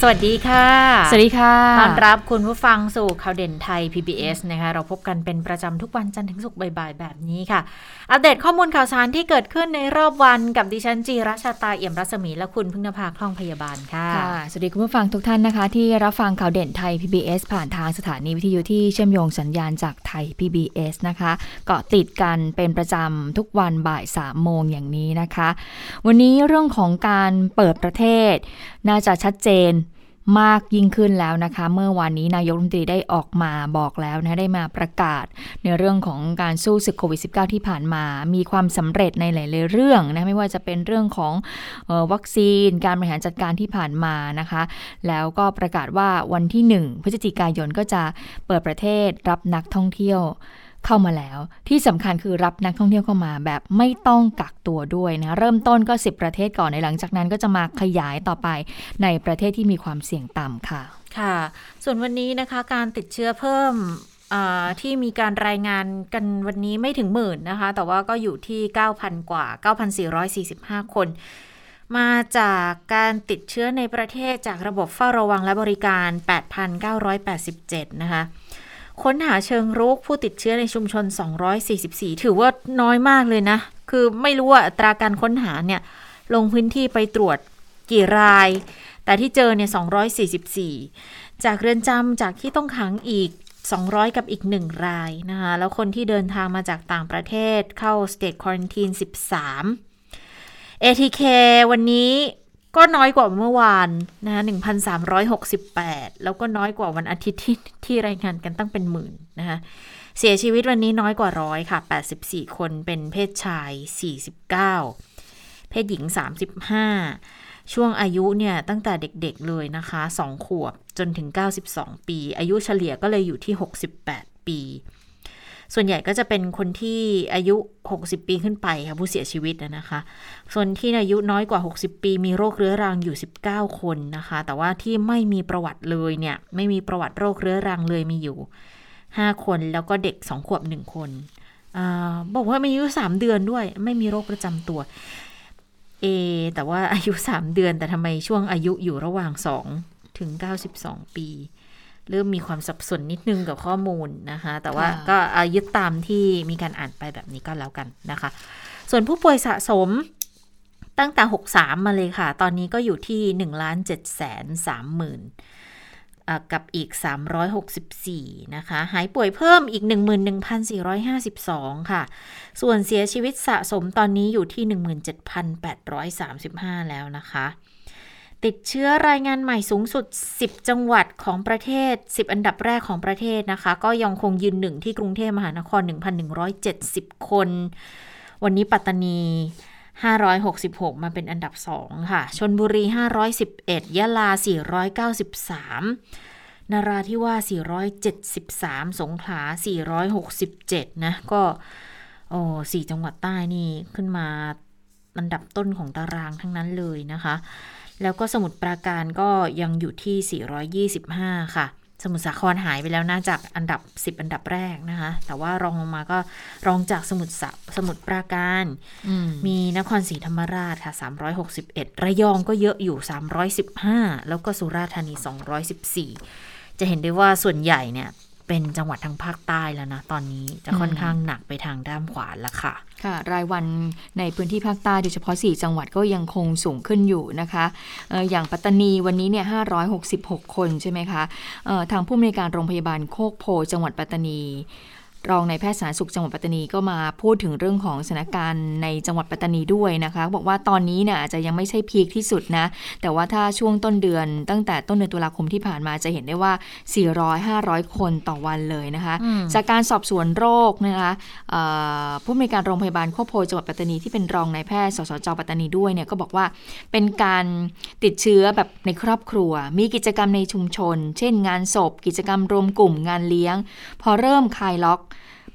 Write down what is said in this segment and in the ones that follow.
สวัสดีค่ะ สวัสดีค่ะ ต้อนรับคุณผู้ฟังสู่ข่าวเด่นไทย PBS นะคะ เราพบกันเป็นประจำทุกวันจันทร์ถึงศุกร์บ่ายๆ แบบนี้ค่ะ อัปเดตข้อมูลข่าวสารที่เกิดขึ้นในรอบวันกับดิฉันจีรัชาตาเอี่ยมรัศมีและคุณพึ่งนภาคล่องพยาบาลค่ะค่ะ สวัสดีคุณผู้ฟังทุกท่านนะคะ ที่รับฟังข่าวเด่นไทย PBS ผ่านทางสถานีวิทยุที่เชื่อมโยงสัญญาณจากไทย PBS นะคะเกาะติดกันเป็นประจำทุกวันบ่าย3โมงอย่างนี้นะคะ วันนี้เรื่องของการเปิดประเทศน่าจะชัดเจน มากยิ่งขึ้นแล้วนะคะ เมื่อวานนี้นายกรัฐมนตรีได้ออกมาบอกแล้วนะได้มาประกาศ ในเรื่องของการสู้ศึกโควิด -19 ที่ผ่านมา มีความสำเร็จในหลายๆเรื่องนะไม่ว่าจะเป็นเรื่องของออวัคซีน การบริหารจัดการที่ผ่านมานะคะ แล้วก็ประกาศว่าวันที่ 1 พฤศจิกายนก็จะเปิดประเทศรับนักท่องเที่ยว เข้ามาแล้ว ที่สำคัญคือรับนักท่องเที่ยวเข้ามาแบบไม่ต้องกักตัวด้วยนะเริ่มต้นก็ 10 ประเทศก่อนในหลังจากนั้นก็จะมาขยายต่อไปในประเทศที่มีความเสี่ยงต่ำค่ะ ค่ะ ส่วนวันนี้นะคะการติดเชื้อเพิ่มที่มีการรายงานกันวันนี้ไม่ถึงหมื่นนะคะ แต่ว่าก็อยู่ที่ 9,000 กว่า 9,445 คน มาจากการติดเชื้อในประเทศจากระบบเฝ้าระวังและบริการ 8,987 นะคะ ค้นหาเชิงรุกผู้ติดเชื้อในชุมชน 244 ถือว่าน้อยมากเลยนะ คือไม่รู้ว่าอัตราการค้นหาเนี่ย ลงพื้นที่ไปตรวจกี่ราย แต่ที่เจอเนี่ย 244 จากเรือนจำจากที่ต้องขังอีก 200 กับอีก 1 รายนะคะ แล้วคนที่เดินทางมาจากต่างประเทศเข้า State Quarantine 13 ATK วันนี้ ก็น้อยกว่าเมื่อวานนะคะ1,368 แล้วก็น้อยกว่าวันอาทิตย์ที่ที่รายงานกันตั้งเป็นหมื่นนะคะเสียชีวิตวันนี้น้อยกว่าร้อยค่ะ 84 คนเป็นเพศชาย 49 เพศหญิง 35 ช่วงอายุเนี่ยตั้งแต่เด็กๆเลยนะคะ 2 ขวบจนถึง 92 ปี อายุเฉลี่ยก็เลยอยู่ที่ 68 ปี ส่วนใหญ่ก็จะเป็นคนที่อายุ 60 ปีขึ้นไปค่ะผู้เสียชีวิตนะคะ ส่วนที่อายุน้อยกว่า 60 ปีมีโรคเรื้อรังอยู่ 19 คนนะคะ แต่ว่าที่ไม่มีประวัติเลยเนี่ยไม่มีประวัติโรคเรื้อรังเลยมีอยู่ 5 คนแล้วก็เด็ก 2 ขวบ 1 คนอบอกว่ามีอายุ 3 เดือนด้วย ไม่มีโรคประจำตัวเอแต่ว่าอายุ 3 เดือนแต่ทำไมช่วงอายุอยู่ระหว่าง 2 ถึง 92 ปี เริ่มมีความสับสนนิดนึงกับข้อมูลนะคะ แต่ว่าก็ยึดตามที่มีการอ่านไปแบบนี้ก็แล้วกันนะคะ ส่วนผู้ป่วยสะสมตั้งแต่ 63 มาเลยค่ะ ตอนนี้ก็อยู่ที่1ล้าน7แสน3หมื่นกับอีก 364 นะคะ หายป่วยเพิ่มอีก 11,452 ค่ะ ส่วนเสียชีวิตสะสมตอนนี้อยู่ที่ 17,835 แล้วนะคะ ติดเชื้อรายงานใหม่สูงสุด 10 จังหวัดของประเทศ 10 อันดับแรกของประเทศนะคะ ก็ยังคงยืนหนึ่งที่กรุงเทพมหานคร 1,170 คน วันนี้ปัตตานี 566 มาเป็นอันดับ 2 ค่ะ ชนบุรี 511 ยะลา 493นาราธิวาส473 สงขลา 467 นะ ก็ โอ้สี่จังหวัดใต้นี่ขึ้นมาอันดับต้นของตารางทั้งนั้นเลยนะคะ แล้วก็สมุดปราการก็ยังอยู่ที่ 425 ค่ะ สมุทรสาครหายไปแล้วน่าจากอันดับ 10 อันดับแรกนะคะ แต่ว่ารองลงมาก็รองจากสมุทรสมุทรปราการมมีนครศรีธรรมราชค่ะ 361 ระยองก็เยอะอยู่ 315 แล้วก็สุราษฎร์ธานี 214 จะเห็นได้ว่าส่วนใหญ่เนี่ย เป็นจังหวัดทางภาคใต้แล้วนะ ตอนนี้จะค่อนข้างหนักไปทางด้านขวาแล้วค่ะ ค่ะ รายวันในพื้นที่ภาคใต้โดยเฉพาะ 4 จังหวัดก็ยังคงสูงขึ้นอยู่นะคะอออย่างปัตตานีวันนี้เนี่ย 566 คนใช่ไหมคะทางผู้อำนวยการโรงพยาบาลโคกโพจังหวัดปัตตานี รองในแพทย์สาธารณสุขจังหวัดปัตตานีก็มาพูดถึงเรื่องของสถานการณ์ในจังหวัดปัตตานีด้วยนะคะ บอกว่าตอนนี้เนี่ยอาจจะยังไม่ใช่พีคที่สุดนะ แต่ว่าถ้าช่วงต้นเดือน ตั้งแต่ต้นเดือนตุลาคมที่ผ่านมาจะเห็นได้ว่า 400-500 คนต่อวันเลยนะคะ จากการสอบสวนโรคนะคะผู้มีการโรงพยาบาลโคโพจังหวัดปัตตานีที่เป็นรองนายแพทย์สสจปัตตานีด้วยเนี่ยก็บอกว่าเป็นการติดเชื้อแบบในครอบครัว มีกิจกรรมในชุมชน เช่น งานศพ กิจกรรมรวมกลุ่มงานเลี้ยง พอเริ่มคลายล็อก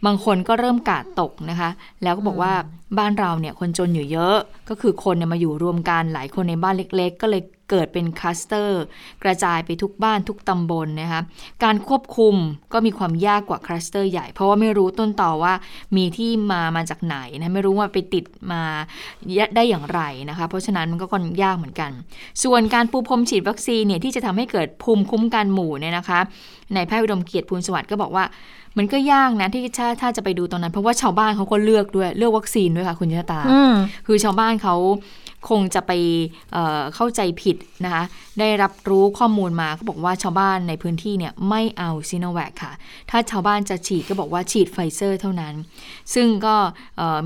บางคนก็เริ่มกาดตกนะคะ แล้วก็บอกว่าบ้านเราเนี่ยคนจนอยู่เยอะ ก็คือคนเนี่ยมาอยู่รวมกันหลายคนในบ้านเล็ก ๆ ก็เลย เกิดเป็นคลัสเตอร์ กระจายไปทุกบ้านทุกตำบลนะคะการควบคุมก็มีความยากกว่าคลัสเตอร์ใหญ่ เพราะว่าไม่รู้ต้นต่อว่ามีที่มามาจากไหนนะไม่รู้ว่าไปติดมาได้อย่างไรนะคะเพราะฉะนั้นมันก็ค่อนยากเหมือนกัน ส่วนการปูพรมฉีดวัคซีนเนี่ยที่จะทำให้เกิดภูมิคุ้มกันหมู่เนี่ยนะคะในแพทย์อุดมเกียรติภูลสวัสดิ์ก็บอกว่ามันก็ยากนะที่ถ้าถ้าจะไปดูตรงนั้น เพราะว่าชาวบ้านเขาก็เลือกด้วยเลือกวัคซีนด้วยค่ะ คุณชะตา คือชาวบ้านเขา คงจะไปเข้าใจผิดนะคะได้รับรู้ข้อมูลมาเขาบอกว่าชาวบ้านในพื้นที่เนี่ยไม่เอาซีโนแวคค่ะ ถ้าชาวบ้านจะฉีดก็บอกว่าฉีดไฟเซอร์เท่านั้น ซึ่งก็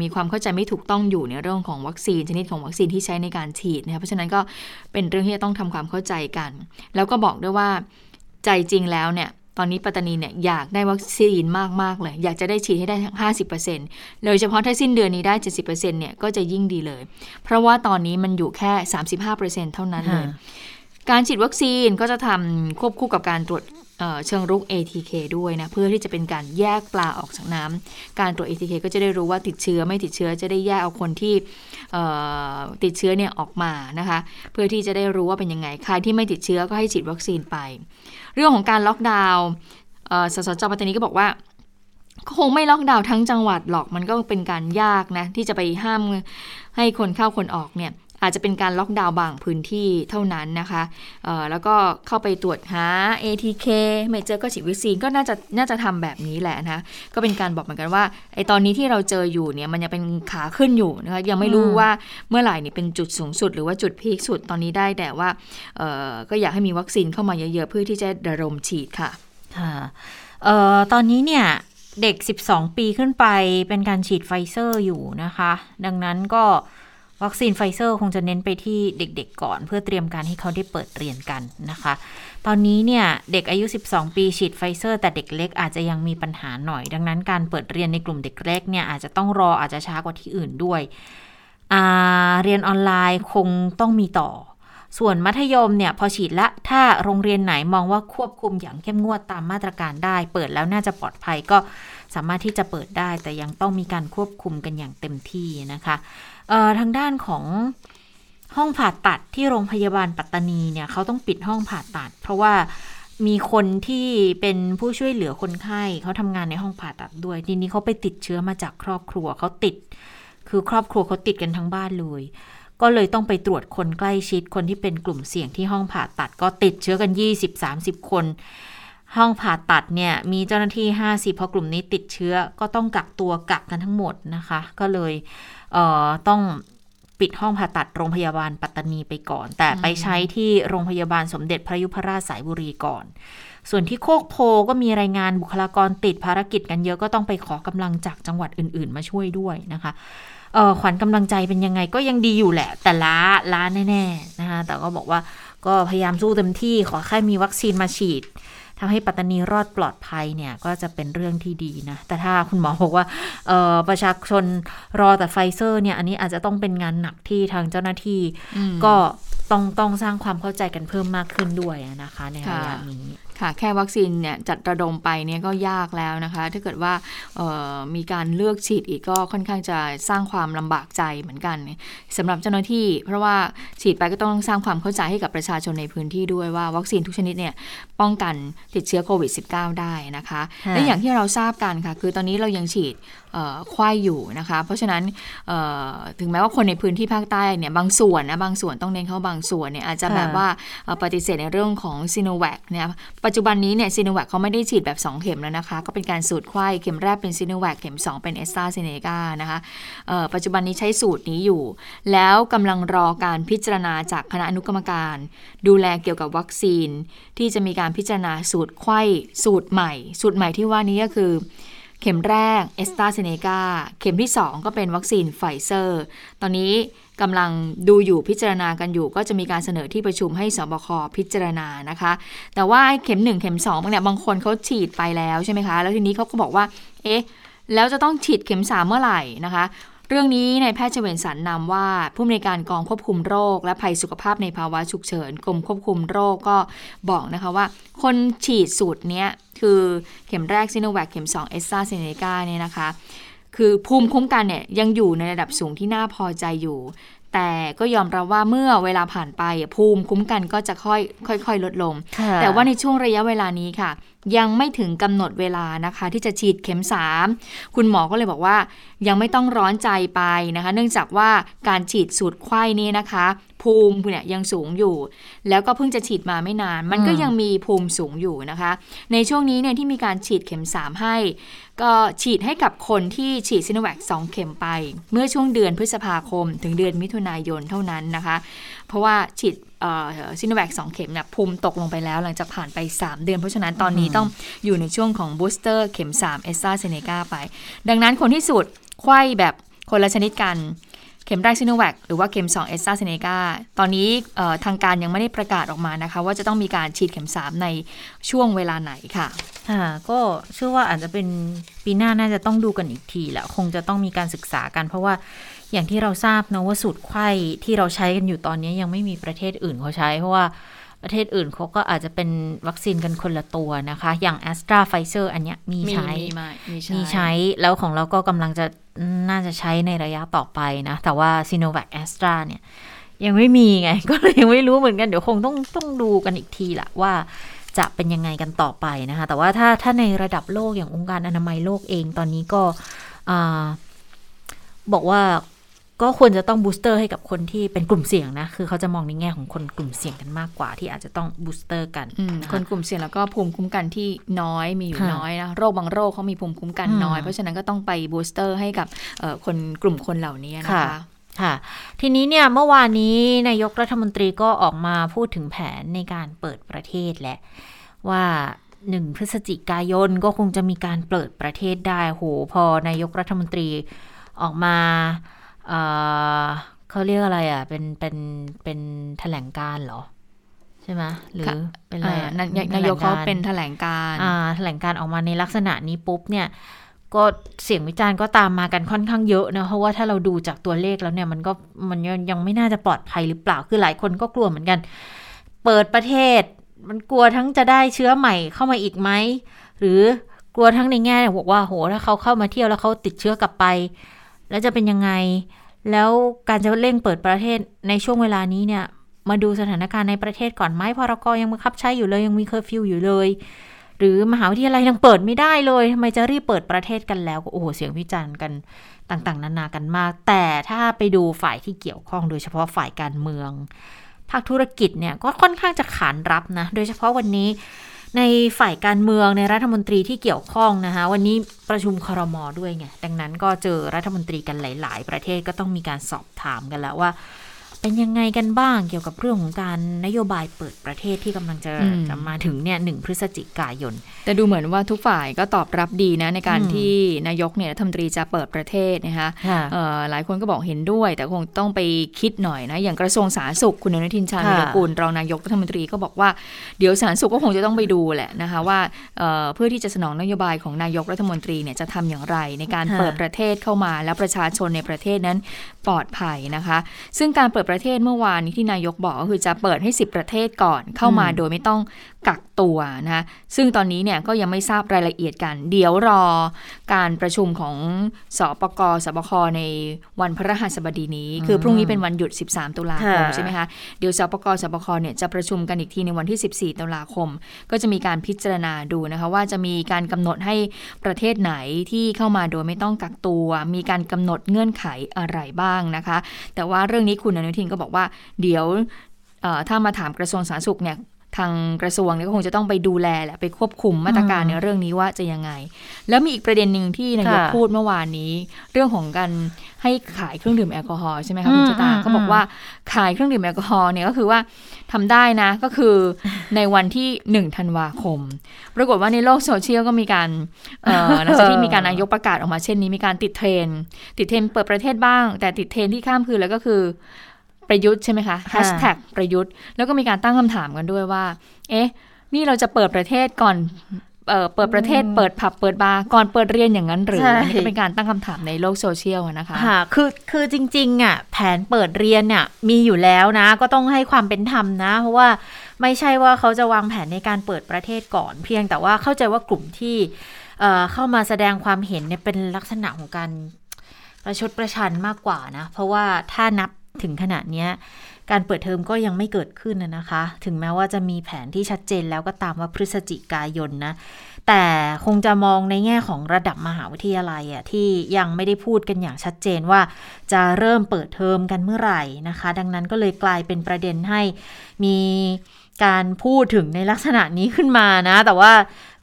มีความเข้าใจไม่ถูกต้องอยู่ในเรื่องของวัคซีนชนิดของวัคซีนที่ใช้ในการฉีดนะคะเพราะฉะนั้นก็เป็นเรื่องที่จะต้องทำความเข้าใจกัน แล้วก็บอกด้วยว่าใจจริงแล้วเนี่ย ตอนนี้ปัตตานีเนี่ยอยากได้วัคซีนมาก ๆ เลย อยากจะได้ฉีดให้ได้ทั้ง50%โดยเฉพาะถ้าสิ้นเดือนนี้ได้ 70%เนี่ยก็จะยิ่งดีเลย เพราะว่าตอนนี้มันอยู่แค่ 35%เท่านั้นเลย การฉีดวัคซีนก็จะทำควบคู่กับการตรวจเชิงรุก ATK ด้วยนะ เพื่อที่จะเป็นการแยกปลาออกจากน้ำการตรวจ ATK ก็จะได้รู้ว่าติดเชื้อไม่ติดเชื้อจะได้แยกเอาคนที่ติดเชื้อเนี่ยออกมานะคะ เพื่อที่จะได้รู้ว่าเป็นยังไงใครที่ไม่ติดเชื้อก็ให้ฉีดวัคซีนไป เรื่องของการล็อกดาวน์สสจปัตตานีก็บอกว่าคงไม่ล็อกดาวน์ทั้งจังหวัดหรอกมันก็เป็นการยากนะ ที่จะไปห้ามให้คนเข้าคนออกเนี่ย อาจจะเป็นการล็อกดาวน์บางพื้นที่เท่านั้นนะคะแล้วก็เข้าไปตรวจหา ATK ไม่เจอก็ฉีดวัคซีนก็น่าจะน่าจะทำแบบนี้แหละนะก็เป็นการบอกเหมือนกันว่าไอตอนนี้ที่เราเจออยู่เนี่ยมันยังเป็นขาขึ้นอยู่นะคะยังไม่รู้ว่าเมื่อไหร่นี่เป็นจุดสูงสุด หรือว่าจุดพีคสุดตอนนี้ได้แต่ว่าก็อยากให้มีวัคซีนเข้ามาเยอะๆเพื่อที่จะระดมฉีดค่ะค่ะตอนนี้เนี่ยเด็ก 12 ปีขึ้นไปเป็นการฉีดไฟเซอร์อยู่นะคะ ดังนั้นก็ วัคซีนไฟเซอร์คงจะเน้นไปที่เด็กๆก่อน เพื่อเตรียมการให้เขาได้เปิดเรียนกันนะคะ ตอนนี้เนี่ยเด็กอายุ 12 ปีฉีดไฟเซอร์ แต่เด็กเล็กอาจจะยังมีปัญหาหน่อย ดังนั้นการเปิดเรียนในกลุ่มเด็กเล็กเนี่ยอาจจะต้องรออาจจะช้ากว่าที่อื่นด้วย เรียนออนไลน์คงต้องมีต่อ ส่วนมัธยมเนี่ยพอฉีดละถ้าโรงเรียนไหนมองว่าควบคุมอย่างเข้มงวดตามมาตรการได้ เปิดแล้วน่าจะปลอดภัยก็สามารถที่จะเปิดได้ แต่ยังต้องมีการควบคุมกันอย่างเต็มที่นะคะ ทางด้านของห้องผ่าตัดที่โรงพยาบาลปัตตานีเนี่ยเขาต้องปิดห้องผ่าตัด เพราะว่ามีคนที่เป็นผู้ช่วยเหลือคนไข้เขาทำงานในห้องผ่าตัดด้วย ทีนี้เขาไปติดเชื้อมาจากครอบครัวเขาติด คือครอบครัวเขาติดกันทั้งบ้านเลย ก็เลยต้องไปตรวจคนใกล้ชิดคนที่เป็นกลุ่มเสี่ยงที่ห้องผ่าตัดก็ติดเชื้อกัน 20-30 คน ห้องผ่าตัดเนี่ยมีเจ้าหน้าที่ 50 พอกลุ่มนี้ติดเชื้อก็ต้องกักตัวกักกันทั้งหมดนะคะ ก็เลยเต้องปิดห้องผ่าตัดโรงพยาบาลปัตตานีไปก่อน แต่ไปใช้ที่โรงพยาบาลสมเด็จพระยุพราชสายบุรีก่อน ส่วนที่โคกโพก็มีรายงานบุคลากรติดภารกิจกันเยอะก็ต้องไปขอกำลังจากจังหวัดอื่น ๆ มาช่วยด้วยนะคะขวัญกำลังใจเป็นยังไงก็ยังดีอยู่แหละ แต่ล้าล้าแน่ๆนะคะแต่ก็บอกว่าก็พยายามสู้เต็มที่ขอแค่มีวัคซีนมาฉีด ทำให้ปัตตานีรอดปลอดภัยเนี่ยก็จะเป็นเรื่องที่ดีนะ แต่ถ้าคุณหมอบอกว่าประชาชนรอแต่ไฟเซอร์เนี่ยอันนี้อาจจะต้องเป็นงานหนักที่ทางเจ้าหน้าที่ก็ต้องต้องสร้างความเข้าใจกันเพิ่มมากขึ้นด้วยนะคะ ในระยะนี้ ค่ะแค่วัคซีนเนี่ยจัดระดมไปเนี่ยก็ยากแล้วนะคะ ถ้าเกิดว่ามีการเลือกฉีดอีกก็ค่อนข้างจะสร้างความลำบากใจเหมือนกันสำหรับเจ้าหน้าที่ เพราะว่าฉีดไปก็ต้องสร้างความเข้าใจให้กับประชาชนในพื้นที่ด้วยว่าวัคซีนทุกชนิดเนี่ยป้องกันติดเชื้อโควิด -19 ได้นะคะและอย่างที่เราทราบกันค่ะ คือตอนนี้เรายังฉีด ควายอยู่นะคะ เพราะฉะนั้นถึงแม้ว่าคนในพื้นที่ภาคใต้เนี่ยบางส่วนนะบางส่วนต้องเน้นเขาบางส่วนเนี่ยอาจจะแบบว่าปฏิเสธในเรื่องของซีโนแวคเนี่ยปัจจุบันนี้เนี่ยซีโนแวคเขาไม่ได้ฉีดแบบ 2 เข็มแล้วนะคะ ก็เป็นการสูตรไขว้เข็มแรกเป็นซีโนแวคเข็ม 2 เป็นเอสตราเซเนกานะคะปัจจุบันนี้ใช้สูตรนี้อยู่ แล้วกำลังรอการพิจารณาจากคณะอนุกรรมการ ดูแลเกี่ยวกับวัคซีน ที่จะมีการพิจารณาสูตรไขว้สูตรใหม่ สูตรใหม่ที่ว่านี้ก็คือ เข็มแรกเอสตราเซเนกาเข็มที่ 2 ก็เป็นวัคซีนไฟเซอร์ ตอนนี้กำลังดูอยู่พิจารณากันอยู่ ก็จะมีการเสนอที่ประชุมให้สบคพิจารณานะคะ แต่ว่าเข็ม 1 เข็ม2บางเนี่ยบางคนเขาฉีดไปแล้วใช่ไหมคะ แล้วทีนี้เขาก็บอกว่า เอ๊ะ แล้วจะต้องฉีดเข็ม 3 เมื่อไหร่นะคะ เรื่องนี้นายแพทย์เฉวตสรร นามวาท ผู้อำนวยการกองควบคุมโรค และภัยสุขภาพในภาวะฉุกเฉินกรมควบคุมโรคก็บอกนะคะว่า คนฉีดสูตรเนี้ยคือเข็มแรกซิโนแวคเข็ม2แอสตราเซเนกาเนี่ยนะคะ คือภูมิคุ้มกันเนี่ยยังอยู่ในระดับสูงที่น่าพอใจอยู่ แต่ก็ยอมรับว่าเมื่อเวลาผ่านไปภูมิคุ้มกันก็จะค่อยค่อยๆลดลง แต่ว่าในช่วงระยะเวลานี้ค่ะ ยังไม่ถึงกำหนดเวลานะคะ ที่จะฉีดเข็ม 3 คุณหมอก็เลยบอกว่า ยังไม่ต้องร้อนใจไปนะคะ เนื่องจากว่าการฉีดสูตรไข้นี้นะคะ ภูมิเนี่ยยังสูงอยู่ แล้วก็เพิ่งจะฉีดมาไม่นาน มันก็ยังมีภูมิสูงอยู่นะคะ ในช่วงนี้เนี่ยที่มีการฉีดเข็ม 3 ให้ ก็ฉีดให้กับคนที่ฉีดซิโนแวค2เข็มไป เมื่อช่วงเดือนพฤษภาคม ถึงเดือนมิถุนายนเท่านั้นนะคะ เพราะว่าฉีดซิโนแวคสองเข็มเนี่ยภูมิตกลงไปแล้วหลังจากผ่านไป 3 เดือน เพราะฉะนั้นตอนนี้ต้องอยู่ในช่วงของ booster เข็ม3แอสตราเซเนกาไป ดังนั้นคนที่สูตรไขว้แบบคนละชนิดกัน เข็มแรกซิโนแวคหรือว่าเข็ม2แอสตราเซเนกาตอนนี้ทางการยังไม่ได้ประกาศออกมานะคะ ว่าจะต้องมีการฉีดเข็ม 3 ในช่วงเวลาไหนค่ะค่ะก็เชื่อว่าอาจจะเป็นปีหน้าน่าจะต้องดูกันอีกทีแหละคงจะต้องมีการศึกษากัน เพราะว่าอย่างที่เราทราบนะว่าสูตรไขว้ที่เราใช้กันอยู่ตอนนี้ยังไม่มีประเทศอื่นเขาใช้ เพราะว่า ประเทศอื่นเขาก็อาจจะเป็นวัคซีนกันคนละตัวนะคะ อย่างแอสตราไฟเซอร์อันเนี้ยมีใช้ มีใช้ แล้วของเราก็กำลังจะน่าจะใช้ในระยะต่อไปนะ แต่ว่าซีโนแวคแอสตราเนี่ยยังไม่มีไง ก็เลยยังไม่รู้เหมือนกันเดี๋ยวคงต้องต้องดูกันอีกทีแหละว่าจะเป็นยังไงกันต่อไปนะคะ แต่ว่าถ้าถ้าในระดับโลกอย่างองค์การอนามัยโลกเองตอนนี้ก็บอกว่า ก็ควรจะต้อง booster ให้กับคนที่เป็นกลุ่มเสี่ยงนะ คือเขาจะมองในแง่ของคนกลุ่มเสี่ยงกันมากกว่า ที่อาจจะต้อง booster กัน คนกลุ่มเสี่ยงแล้วก็ภูมิคุ้มกันที่น้อยมีอยู่น้อยนะ โรคบางโรคเขามีภูมิคุ้มกันน้อย เพราะฉะนั้นก็ต้องไป booster ให้กับคนกลุ่มคนเหล่านี้นะคะค่ะ ทีนี้เนี่ยเมื่อวานนี้นายกรัฐมนตรีก็ออกมาพูดถึงแผนในการเปิดประเทศแหละว่าหนึ่งพฤศจิกายนก็คงจะมีการเปิดประเทศได้โหพอนายกรัฐมนตรีออกมา เขาเรียกอะไรอะ เป็นเป็นเป็นแถลงการเหรอ ใช่ไหมหรือเป็นอะไรนายกเขาเป็นแถลงการอ่าแถลงการออกมาในลักษณะนี้ปุ๊บเนี่ยก็เสียงวิจารณ์ก็ตามมากันค่อนข้างเยอะนะ เพราะว่าถ้าเราดูจากตัวเลขแล้วเนี่ยมันก็มันยังไม่น่าจะปลอดภัยหรือเปล่า คือหลายคนก็กลัวเหมือนกัน เปิดประเทศ มันกลัวทั้งจะได้เชื้อใหม่เข้ามาอีกไหม หรือกลัวทั้งในแง่บอกว่าโหถ้าเขาเข้ามาเที่ยวแล้วเขาติดเชื้อกลับไป แล้วจะเป็นยังไง แล้วการจะเร่งเปิดประเทศในช่วงเวลานี้เนี่ย มาดูสถานการณ์ในประเทศก่อนไหมพรกยังบังคับใช้อยู่เลยยังมีเคอร์ฟิวอยู่เลย หรือมหาวิทยาลัยยังเปิดไม่ได้เลยทำไมจะรีบเปิดประเทศกันแล้วโอ้โหเสียงวิจารณ์กันต่างๆ นานากันมาก แต่ถ้าไปดูฝ่ายที่เกี่ยวข้องโดยเฉพาะฝ่ายการเมือง ภาคธุรกิจเนี่ยก็ค่อนข้างจะขานรับนะ โดยเฉพาะวันนี้ ในฝ่ายการเมืองในรัฐมนตรีที่เกี่ยวข้องนะคะ วันนี้ประชุมครมด้วยไง ดังนั้นก็เจอรัฐมนตรีกันหลาย ๆ ประเทศก็ต้องมีการสอบถามกันแล้วว่า เป็นยังไงกันบ้างเกี่ยวกับเรื่องของการนโยบายเปิดประเทศที่กำลังจะจะมาถึงเนี่ยหนึ่งพฤศจิกายน แต่ดูเหมือนว่าทุกฝ่ายก็ตอบรับดีนะ ในการที่นายกเนี่ยรัฐมนตรีจะเปิดประเทศนะคะหลายคนก็บอกเห็นด้วย แต่คงต้องไปคิดหน่อยนะ อย่างกระทรวงสาธารณสุขคุณอนุทินชาญวิรกูลรองนายกรัฐมนตรีก็บอกว่าเดี๋ยวสาธารณสุขก็คงจะต้องไปดูแหละนะคะว่าเพื่อที่จะสนองนโยบายของนายกรัฐมนตรีเนี่ยจะทำอย่างไร ในการเปิดประเทศเข้ามา แล้วประชาชนในประเทศนั้นปลอดภัยนะคะ ซึ่งการเปิดประเทศเมื่อวานนี้ที่นายกบอกก็คือจะเปิดให้ 10 ประเทศก่อนเข้ามาโดยไม่ต้อง กักตัวนะซึ่งตอนนี้เนี่ยก็ยังไม่ทราบรายละเอียดกัน เดี๋ยวรอการประชุมของสอปกสบคในวันพระหัสบดีนี้ คือพรุ่งนี้เป็นวันหยุด 13 ตุลาคมใช่ไหมคะเดี๋ยวสปกสบคเนี่ยจะประชุมกันอีกทีในวันที่ 14 ตุลาคม ก็จะมีการพิจารณาดูนะคะว่าจะมีการกำหนดให้ประเทศไหนที่เข้ามาโดยไม่ต้องกักตัว มีการกำหนดเงื่อนไขอะไรบ้างนะคะ แต่ว่าเรื่องนี้คุณอนุทินก็บอกว่าเดี๋ยวถ้ามาถามกระทรวงสาธารณสุขเนี่ย ทางกระทรวงก็คงจะต้องไปดูแลแหละไปควบคุมมาตรการในเรื่องนี้ว่าจะยังไง แล้วมีอีกประเด็นหนึ่งที่นายกพูดเมื่อวานนี้ เรื่องของการให้ขายเครื่องดื่มแอลกอฮอล์ใช่ไหมคะคุณจตาก็บอกว่าขายเครื่องดื่มแอลกอฮอล์เนี่ยก็คือว่าทำได้นะก็คือในวันที่หนึ่งธันวาคม ปรากฏว่าในโลกโซเชียลก็มีการหลังจากที่มีการนายกประกาศออกมาเช่นนี้มีการติดเทรนด์ ติดเทรนด์เปิดประเทศบ้าง แต่ติดเทรนด์ที่ข้ามคืนแล้วก็คือ ประยุทธ์ใช่ไหมคะแฮชแท็กประยุทธ์ แล้วก็มีการตั้งคำถามกันด้วยว่า เอ๊ะ นี่เราจะเปิดประเทศก่อนเปิดประเทศเปิดผับเปิดบาร์ก่อนเปิดเรียนอย่างนั้นหรืออันนี้ก็เป็นการตั้งคำถามในโลกโซเชียลนะคะค่ะคือคือจริงๆอะแผนเปิดเรียนเนี่ยมีอยู่แล้วนะ ก็ต้องให้ความเป็นธรรมนะ เพราะว่าไม่ใช่ว่าเขาจะวางแผนในการเปิดประเทศก่อน เพียงแต่ว่าเข้าใจว่ากลุ่มที่เข้ามาแสดงความเห็นเนี่ยเป็นลักษณะของการประชดประชันมากกว่านะ เพราะว่าถ้านับ ถถึงขณะเนี้ยการเปิดเทอมก็ยังไม่เกิดขึ้นนะนะคะ ถึงแม้ว่าจะมีแผนที่ชัดเจนแล้วก็ตามว่าพฤศจิกายนนะ แต่คงจะมองในแง่ของระดับมหาวิทยาลัยอะที่ยังไม่ได้พูดกันอย่างชัดเจนว่า จะเริ่มเปิดเทอมกันเมื่อไหร่นะคะ ดังนั้นก็เลยกลายเป็นประเด็นให้มีการพูดถึงในลักษณะนี้ขึ้นมานะ แต่ว่า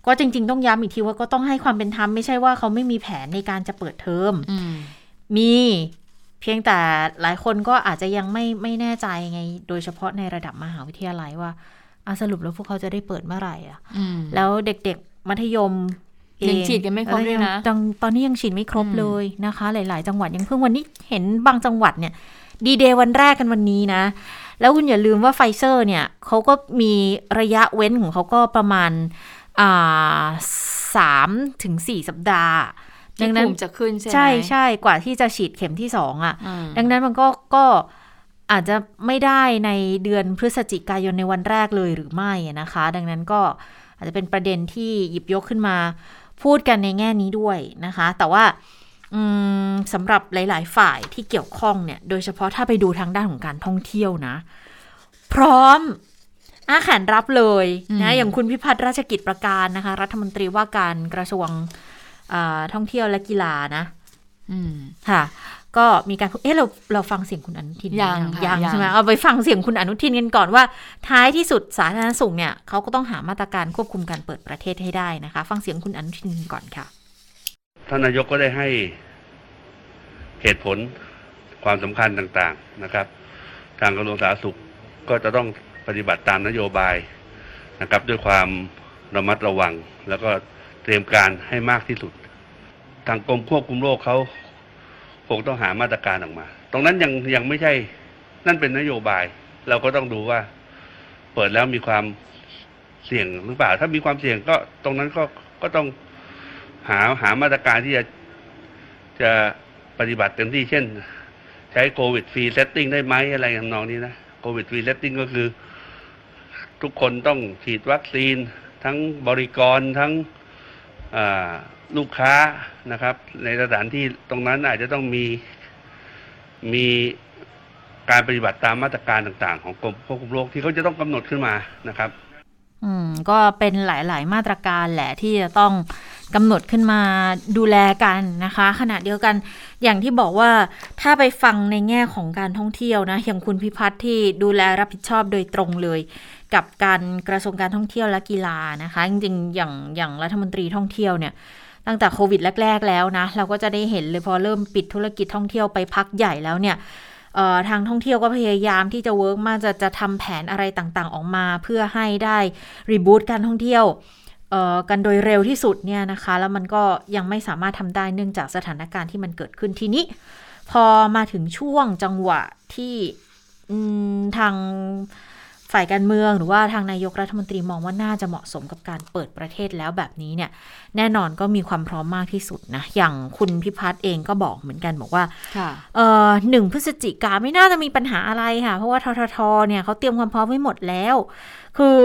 ก็จริง ๆ ต้องย้ำอีกทีว่าก็ต้องให้ความเป็นธรรมไม่ใช่ว่าเขาไม่มีแผนในการจะเปิดเทอมอืมมี เพียงแต่หลายคนก็อาจจะยังไม่ไม่แน่ใจไง โดยเฉพาะในระดับมหาวิทยาลัยว่าอะสรุปแล้วพวกเขาจะได้เปิดเมื่อไหร่อะอืมแล้วเด็กๆมัธยมเอยังฉีดกันไม่ครบด้วยนะจังตอนนี้ยังฉีดไม่ครบอืมเลยนะคะ หลาย ๆ จังหวัดยังเพิ่งวันนี้เห็นบางจังหวัดเนี่ย ดีเดย์วันแรกกันวันนี้นะ แล้วคุณอย่าลืมว่าไฟเซอร์เนี่ยเขาก็มีระยะเว้นของเขาก็ประมาณอ่าสามถึงสี่สัปดาห์ที่ ดังนั้นภูมิจะขึ้นใช่ไหมใช่ใช่กว่าที่จะฉีดเข็มที่สองอะอืมดังนั้นมันก็ก็อาจจะไม่ได้ในเดือนพฤศจิกายนในวันแรกเลยหรือไม่อะนะคะ ดังนั้นก็อาจจะเป็นประเด็นที่หยิบยกขึ้นมา พูดกันในแง่นี้ด้วยนะคะ แต่ว่าอืมสำหรับหลาย ๆ ฝ่ายที่เกี่ยวข้องเนี่ย โดยเฉพาะถ้าไปดูทางด้านของการท่องเที่ยวนะ พร้อมอาแขนรับเลยนะอย่างคุณพิพัฒน์ราชกิจประการนะคะ รัฐมนตรีว่าการกระทรวงอ่า ท่องเที่ยวและกีฬานะอืมค่ะ ก็มีการพูดเอ๊ะเราเราฟังเสียงคุณอนุทินยังหรือค่ะยังยังใช่ไหมเอาไปฟังเสียงคุณอนุทินกันก่อนว่า ท้ายที่สุดสาธารณสุขเนี่ยเขาก็ต้องหามาตรการควบคุมการเปิดประเทศให้ได้นะคะ ฟังเสียงคุณอนุทินกันก่อนค่ะท่านนายกก็ได้ให้เหตุผลความสำคัญต่างๆนะครับ ทางกระทรวงสาธารณสุขก็จะต้องปฏิบัติตามนโยบายนะครับ ด้วยความระมัดระวังแล้วก็ เตรียมการให้มากที่สุด ทางกรมควบคุมโรคเขาคงต้องหามาตรการออกมา ตรงนั้นยังยังไม่ใช่ นั่นเป็นนโยบาย เราก็ต้องดูว่า เปิดแล้วมีความเสี่ยงหรือเปล่า ถ้ามีความเสี่ยงก็ตรงนั้นก็ก็ต้องหาหามาตรการที่จะจะปฏิบัติเต็มที่เช่น ใช้ COVID free setting ได้ไหมอะไรทำนองนี้นะ COVID free setting ก็คือ ทุกคนต้องฉีดวัคซีน ทั้งบริกรทั้ง ลูกค้านะครับ ในสถานที่ตรงนั้นอาจจะต้องมีมีการปฏิบัติตามมาตรการต่าง ๆ ของกรมควบคุมโรคที่เขาจะต้องกำหนดขึ้นมานะครับ อืม ก็เป็นหลาย ๆ มาตรการแหละที่จะต้องกำหนดขึ้นมาดูแลกันนะคะ ขณะเดียวกันอย่างที่บอกว่าถ้าไปฟังในแง่ของการท่องเที่ยวนะอย่างคุณพิพัฒน์ที่ดูแลรับผิดชอบโดยตรงเลย กับการกระทรวงการท่องเที่ยวและกีฬานะคะ จริงๆ อย่างอย่างรัฐมนตรีท่องเที่ยวเนี่ยตั้งแต่โควิดแรก ๆ แล้วนะ เราก็จะได้เห็นเลยพอเริ่มปิดธุรกิจท่องเที่ยวไปพักใหญ่แล้วเนี่ยทางท่องเที่ยวก็พยายามที่จะ work มาจะจะทำแผนอะไรต่างๆ ออกมา เพื่อให้ได้ reboot การท่องเที่ยวเออกันโดยเร็วที่สุดเนี่ยนะคะ แล้วมันก็ยังไม่สามารถทำได้เนื่องจากสถานการณ์ที่มันเกิดขึ้นทีนี้ พอมาถึงช่วงจังหวะที่ทาง ฝ่ายการเมืองหรือว่าทางนายกรัฐมนตรีมองว่าน่าจะเหมาะสมกับการเปิดประเทศแล้วแบบนี้เนี่ยแน่นอนก็มีความพร้อมมากที่สุดนะ อย่างคุณพิพัฒน์เองก็บอกเหมือนกันบอกว่าค่ะเอ่อหนึ่งพฤศจิกาไม่น่าจะมีปัญหาอะไรค่ะ เพราะว่าทททเนี่ยเขาเตรียมความพร้อมไว้หมดแล้ว คือ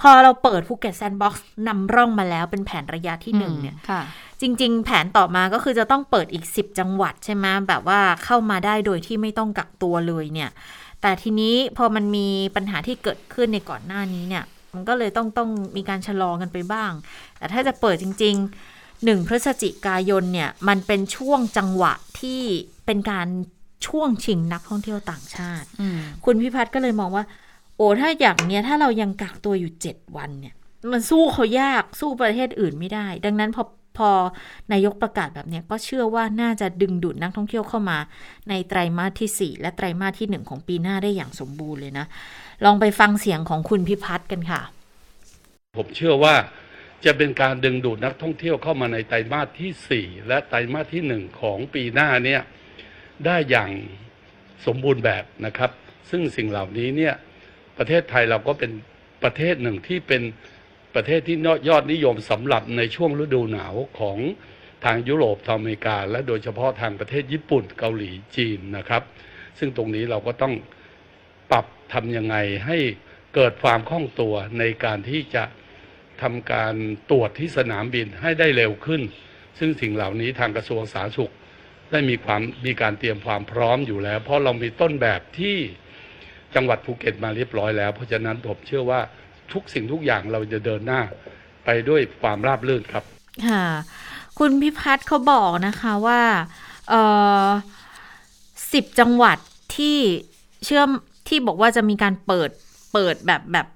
พอเราเปิดภูเก็ตแซนด์บ็อกซ์นำร่องมาแล้วเป็นแผนระยะที่หนึ่งเนี่ยค่ะจริง ๆ แผนต่อมาก็คือจะต้องเปิดอีก 10 จังหวัดใช่ไหมแบบว่าเข้ามาได้โดยที่ไม่ต้องกักตัวเลยเนี่ย แต่ทีนี้พอมันมีปัญหาที่เกิดขึ้นในก่อนหน้านี้เนี่ย มันก็เลยต้องต้องมีการชะลอกันไปบ้าง แต่ถ้าจะเปิดจริงๆหนึ่งพฤศจิกายนเนี่ย มันเป็นช่วงจังหวะที่เป็นการช่วงชิงนักท่องเที่ยวต่างชาติอืมคุณพิพัฒน์ก็เลยมองว่า โอ้ถ้าอย่างเนี้ยถ้าเรายังกักตัวอยู่เจ็ดวันเนี่ย มันสู้เขายากสู้ประเทศอื่นไม่ได้ ดังนั้นพอ พอนายกประกาศแบบนี้ก็เชื่อว่าน่าจะดึงดูดนักท่องเที่ยวเข้ามา ในไตรมาสที่ 4 และไตรมาสที่ 1 ของปีหน้าได้อย่างสมบูรณ์เลยนะ ลองไปฟังเสียงของคุณพิพัฒน์กันค่ะ ผมเชื่อว่าจะเป็นการดึงดูดนักท่องเที่ยวเข้ามาในไตรมาสที่ 4 และไตรมาสที่ 1 ของปีหน้าเนี่ยได้อย่างสมบูรณ์แบบนะครับ ซึ่งสิ่งเหล่านี้เนี่ยประเทศไทยเราก็เป็นประเทศหนึ่งที่เป็น ประเทศที่ยอดนิยมสำหรับในช่วงฤดูหนาวของทางยุโรปทางอเมริกา และโดยเฉพาะทางประเทศญี่ปุ่นเกาหลีจีนนะครับ ซึ่งตรงนี้เราก็ต้องปรับทำยังไงให้เกิดความคล่องตัวในการที่จะทำการตรวจที่สนามบินให้ได้เร็วขึ้น ซึ่งสิ่งเหล่านี้ทางกระทรวงสาธารณสุข ได้มีความมีการเตรียมความพร้อมอยู่แล้ว เพราะเรามีต้นแบบที่จังหวัดภูเก็ตมาเรียบร้อยแล้ว เพราะฉะนั้นผมเชื่อว่า ทุกสิ่งทุกอย่างเราจะเดินหน้าไปด้วยความราบรื่นครับ ค่ะ คุณพิพัฒน์เขาบอกนะคะว่าสิบจังหวัดที่เชื่อมที่บอกว่าจะมีการเปิดเปิดแบบแบบ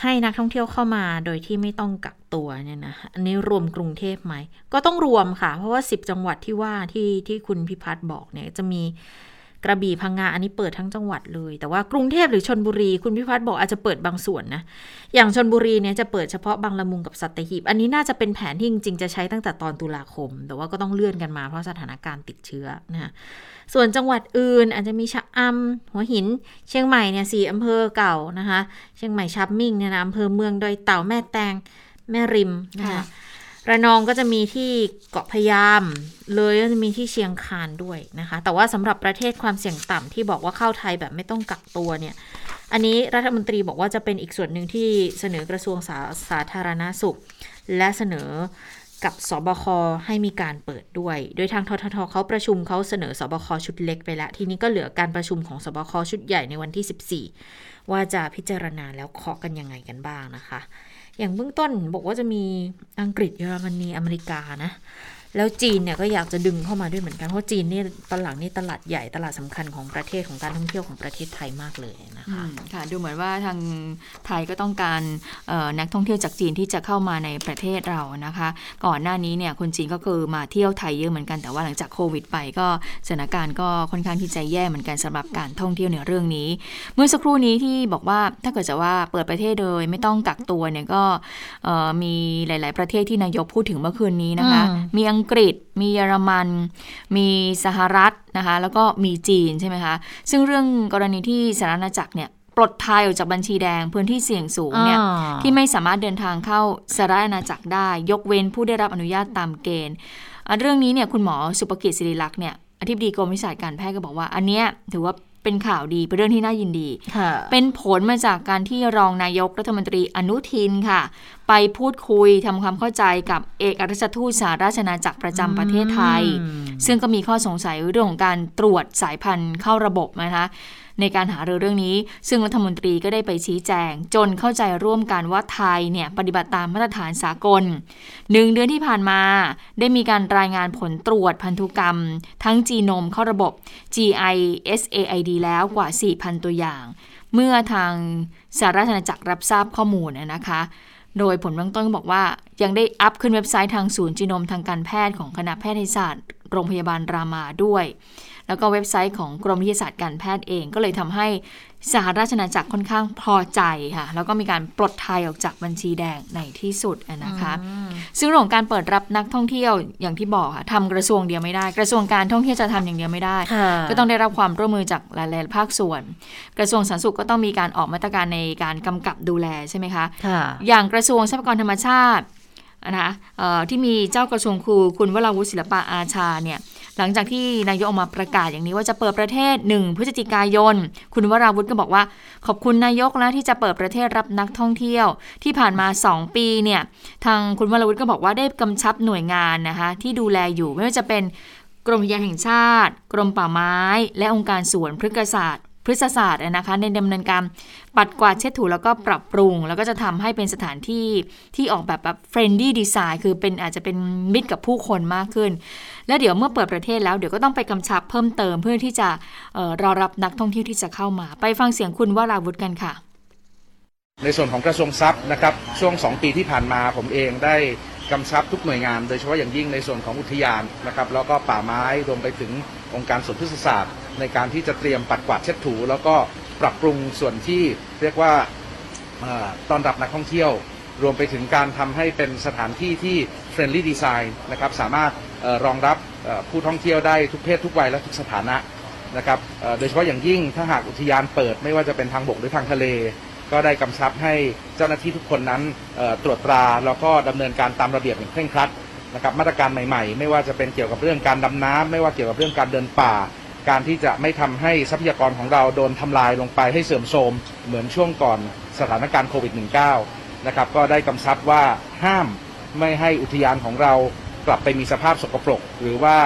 ให้นักท่องเที่ยวเข้ามาโดยที่ไม่ต้องกักตัวเนี่ยนะอันนี้รวมกรุงเทพไหม ก็ต้องรวมค่ะ เพราะว่าสิบจังหวัดที่ว่าที่ที่คุณพิพัฒน์บอกเนี่ยจะมี กระบี่พังงาอันนี้เปิดทั้งจังหวัดเลย แต่ว่ากรุงเทพหรือชนบุรีคุณพิพัฒน์บอกอาจจะเปิดบางส่วนนะ อย่างชนบุรีเนี่ยจะเปิดเฉพาะบางละมุงกับสัตหีบ อันนี้น่าจะเป็นแผนที่จริงๆจะใช้ตั้งแต่ตอนตุลาคม แต่ว่าก็ต้องเลื่อนกันมาเพราะสถานการณ์ติดเชื้อนะส่วนจังหวัดอื่นอาจจะมีชะอำหัวหิน เชียงใหม่เนี่ยสี่อำเภอเก่านะคะ เชียงใหม่ชับมิ่งเนี่ยนะอำเภอเมืองดอยเต่าแม่แตงแม่ริมนะคะค่ะ ระนองก็จะมีที่เกาะพยาม เลยก็จะมีที่เชียงคานด้วยนะคะ แต่ว่าสำหรับประเทศความเสี่ยงต่ำที่บอกว่าเข้าไทยแบบไม่ต้องกักตัวเนี่ย อันนี้รัฐมนตรีบอกว่าจะเป็นอีกส่วนหนึ่งที่เสนอกระทรวงสาสาธารณาสุข และเสนอกับสบคให้มีการเปิดด้วย โดยทางทททเขาประชุมเขาเสนอสบคชุดเล็กไปแล้ว ทีนี้ก็เหลือการประชุมของสบคชุดใหญ่ในวันที่ 14 ว่าจะพิจารณาแล้วเคาะกันยังไงกันบ้างนะคะ อย่างเบื้องต้นบอกว่าจะมีอังกฤษเยอรมนีอเมริกานะ แล้วจีนเนี่ยก็อยากจะดึงเข้ามาด้วยเหมือนกัน เพราะจีนนี่ตอนหลังนี่ตลาดใหญ่ตลาดสำคัญของประเทศของการท่องเที่ยวของประเทศไทยมากเลยนะอืคะมค่ะดูเหมือนว่าทางไทยก็ต้องการเอ่อนักท่องเที่ยวจากจีนที่จะเข้ามาในประเทศเรานะคะ ก่อนหน้านี้เนี่ยคนจีนก็คือมาเที่ยวไทยเยอะเหมือนกันแต่ว่าหลังจากโควิด ไปก็สถานการณ์ก็ค่อนข้างที่จะแย่เหมือนกันสำหรับการท่องเที่ยวในเรื่องนี้ เมื่อสักครู่นี้ที่บอกว่าถ้าเกิดจะว่าเปิดประเทศโดยไม่ต้องกักตัวเนี่ยก็เอ่อมีหลาย ๆ ประเทศที่นายกพูดถึงเมื่อคืนนี้นะคะอืมมีอังกฤษ มีเยอรมัน มีสหรัฐนะคะแล้วก็มีจีนใช่ไหมคะซึ่งเรื่องกรณีที่สหรัฐอาณาจักรเนี่ยปลดไทยออกจากบัญชีแดงพื้นที่เสี่ยงสูงเนี่ยอ่าที่ไม่สามารถเดินทางเข้าสหรัฐอาณาจักรได้ ยกเว้นผู้ได้รับอนุญาตตามเกณฑ์อะเรื่องนี้เนี่ยคุณหมอสุภกิจศิริลักษณ์เนี่ยอธิบดีกรมวิชาการแพทย์ก็บอกว่า อันเนี้ยถือว่าเป็นข่าวดีเป็นเรื่องที่น่ายินดีค่ะเป็นผลมาจากการที่รองนายกรัฐมนตรีอนุทินค่ะ ไปพูดคุยทำความเข้าใจกับเอกอัครราชทูตสหราชอาณาจักรประจำประเทศไทยอืมซึ่งก็มีข้อสงสัยเรื่องของการตรวจสายพันธุ์เข้าระบบนะคะในการหารือเรื่องนี้ ซึ่งรัฐมนตรีก็ได้ไปชี้แจง จนเข้าใจร่วมกันว่าไทยเนี่ยปฏิบัติตามมาตรฐานสากลหนึ่งเดือนที่ผ่านมา ได้มีการรายงานผลตรวจพันธุกรรม ทั้งจีโนมเข้าระบบ GISAID แล้วกว่า 4,000 ตัวอย่าง เมื่อทางสหราชอาณาจักรรับทราบข้อมูลนะคะ โดยผลเบื้องต้นบอกว่ายังได้อัพขึ้นเว็บไซต์ทางศูนย์จีโนมทางการแพทย์ของคณะแพทยศาสตร์ โรงพยาบาลรามาด้วย แล้วก็เว็บไซต์ของกรมวิทยาศาสตร์การแพทย์เอง ก็เลยทำให้สหราชอาณาจักรค่อนข้างพอใจค่ะ แล้วก็มีการปลดไทยออกจากบัญชีแดงในที่สุดอะนะคะ ซึ่งเรื่องของการเปิดรับนักท่องเที่ยวอย่างที่บอกค่ะทำกระทรวงเดียวไม่ได้ กระทรวงการท่องเที่ยวจะทำอย่างเดียวไม่ได้ค่ะก็ต้องได้รับความร่วมมือจากหลายๆภาคส่วน กระทรวงสาธารณสุขก็ต้องมีการออกมาตรการในการกำกับดูแลใช่ไหมคะค่ะอย่างกระทรวงทรัพยากรธรรมชาติ นะคะที่มีเจ้ากระทรวงครูคุณวราวุฒิศิลปะอาชาเนี่ยหลังจากที่นายกออกมาประกาศอย่างนี้ว่าจะเปิดประเทศ 1 พฤศจิกายน คุณวราวุฒิก็บอกว่า ขอบคุณนายกแล้วที่จะเปิดประเทศรับนักท่องเที่ยว ที่ผ่านมา 2 ปีเนี่ยทางคุณวราวุฒิก็บอกว่าได้กำชับหน่วยงานนะคะที่ดูแลอยู่ไม่ว่าจะเป็นกรมยานแห่งชาติ กรมป่าไม้ และองค์การสวนพฤกษศาสตร์ พฤกษศาสตร์นะคะในดำเนินการปัดกวาดเช็ดถูแล้วก็ปรับปรุง แล้วก็จะทำให้เป็นสถานที่ที่ออกแบบแบบ friendly design คือเป็นอาจจะเป็นมิตรกับผู้คนมากขึ้น แล้วเดี๋ยวเมื่อเปิดประเทศแล้วเดี๋ยวก็ต้องไปกำชับเพิ่มเติมเพื่อที่จะออรอรับนักท่องเที่ยวที่จะเข้ามา ไปฟังเสียงคุณวราวุฒิกันค่ะ ในส่วนของกระทรวงทรัพย์นะครับช่วง 2 ปีที่ผ่านมาผมเองได้กำชับทุกหน่วยงาน โดยเฉพาะอย่างยิ่งในส่วนของอุทยานนะครับแล้วก็ป่าไม้รวมไปถึงองค์การสวนพฤกษศาสตร์ ในการที่จะเตรียมปัดกวาดเช็ดถู แล้วก็ปรับปรุงส่วนที่เรียกว่าเอ่อต้อนรับนักท่องเที่ยว รวมไปถึงการทำให้เป็นสถานที่ที่ friendly design นะครับสามารถเอ่อรองรับเอ่อผู้ท่องเที่ยวได้ทุกเพศทุกวัยและทุกสถานะนะครับเอ่อโดยเฉพาะอย่างยิ่งถ้าหากอุทยานเปิดไม่ว่าจะเป็นทางบกหรือทางทะเล ก็ได้กำชับให้เจ้าหน้าที่ทุกคนนั้นเอ่อตรวจตราแล้วก็ดำเนินการตามระเบียบอย่างเคร่งครัดนะครับมาตรการใหม่ๆ ไม่ว่าจะเป็นเกี่ยวกับเรื่องการดำน้ำไม่ว่าเกี่ยวกับเรื่องการเดินป่า การที่จะไม่ทำให้ทรัพยากรของเราโดนทำลายลงไปให้เสื่อมโทรมเหมือนช่วงก่อนสถานการณ์โควิด -19 นะครับก็ได้กำชับว่าห้ามไม่ให้อุทยานของเรากลับไปมีสภาพสกปรก หรือว่า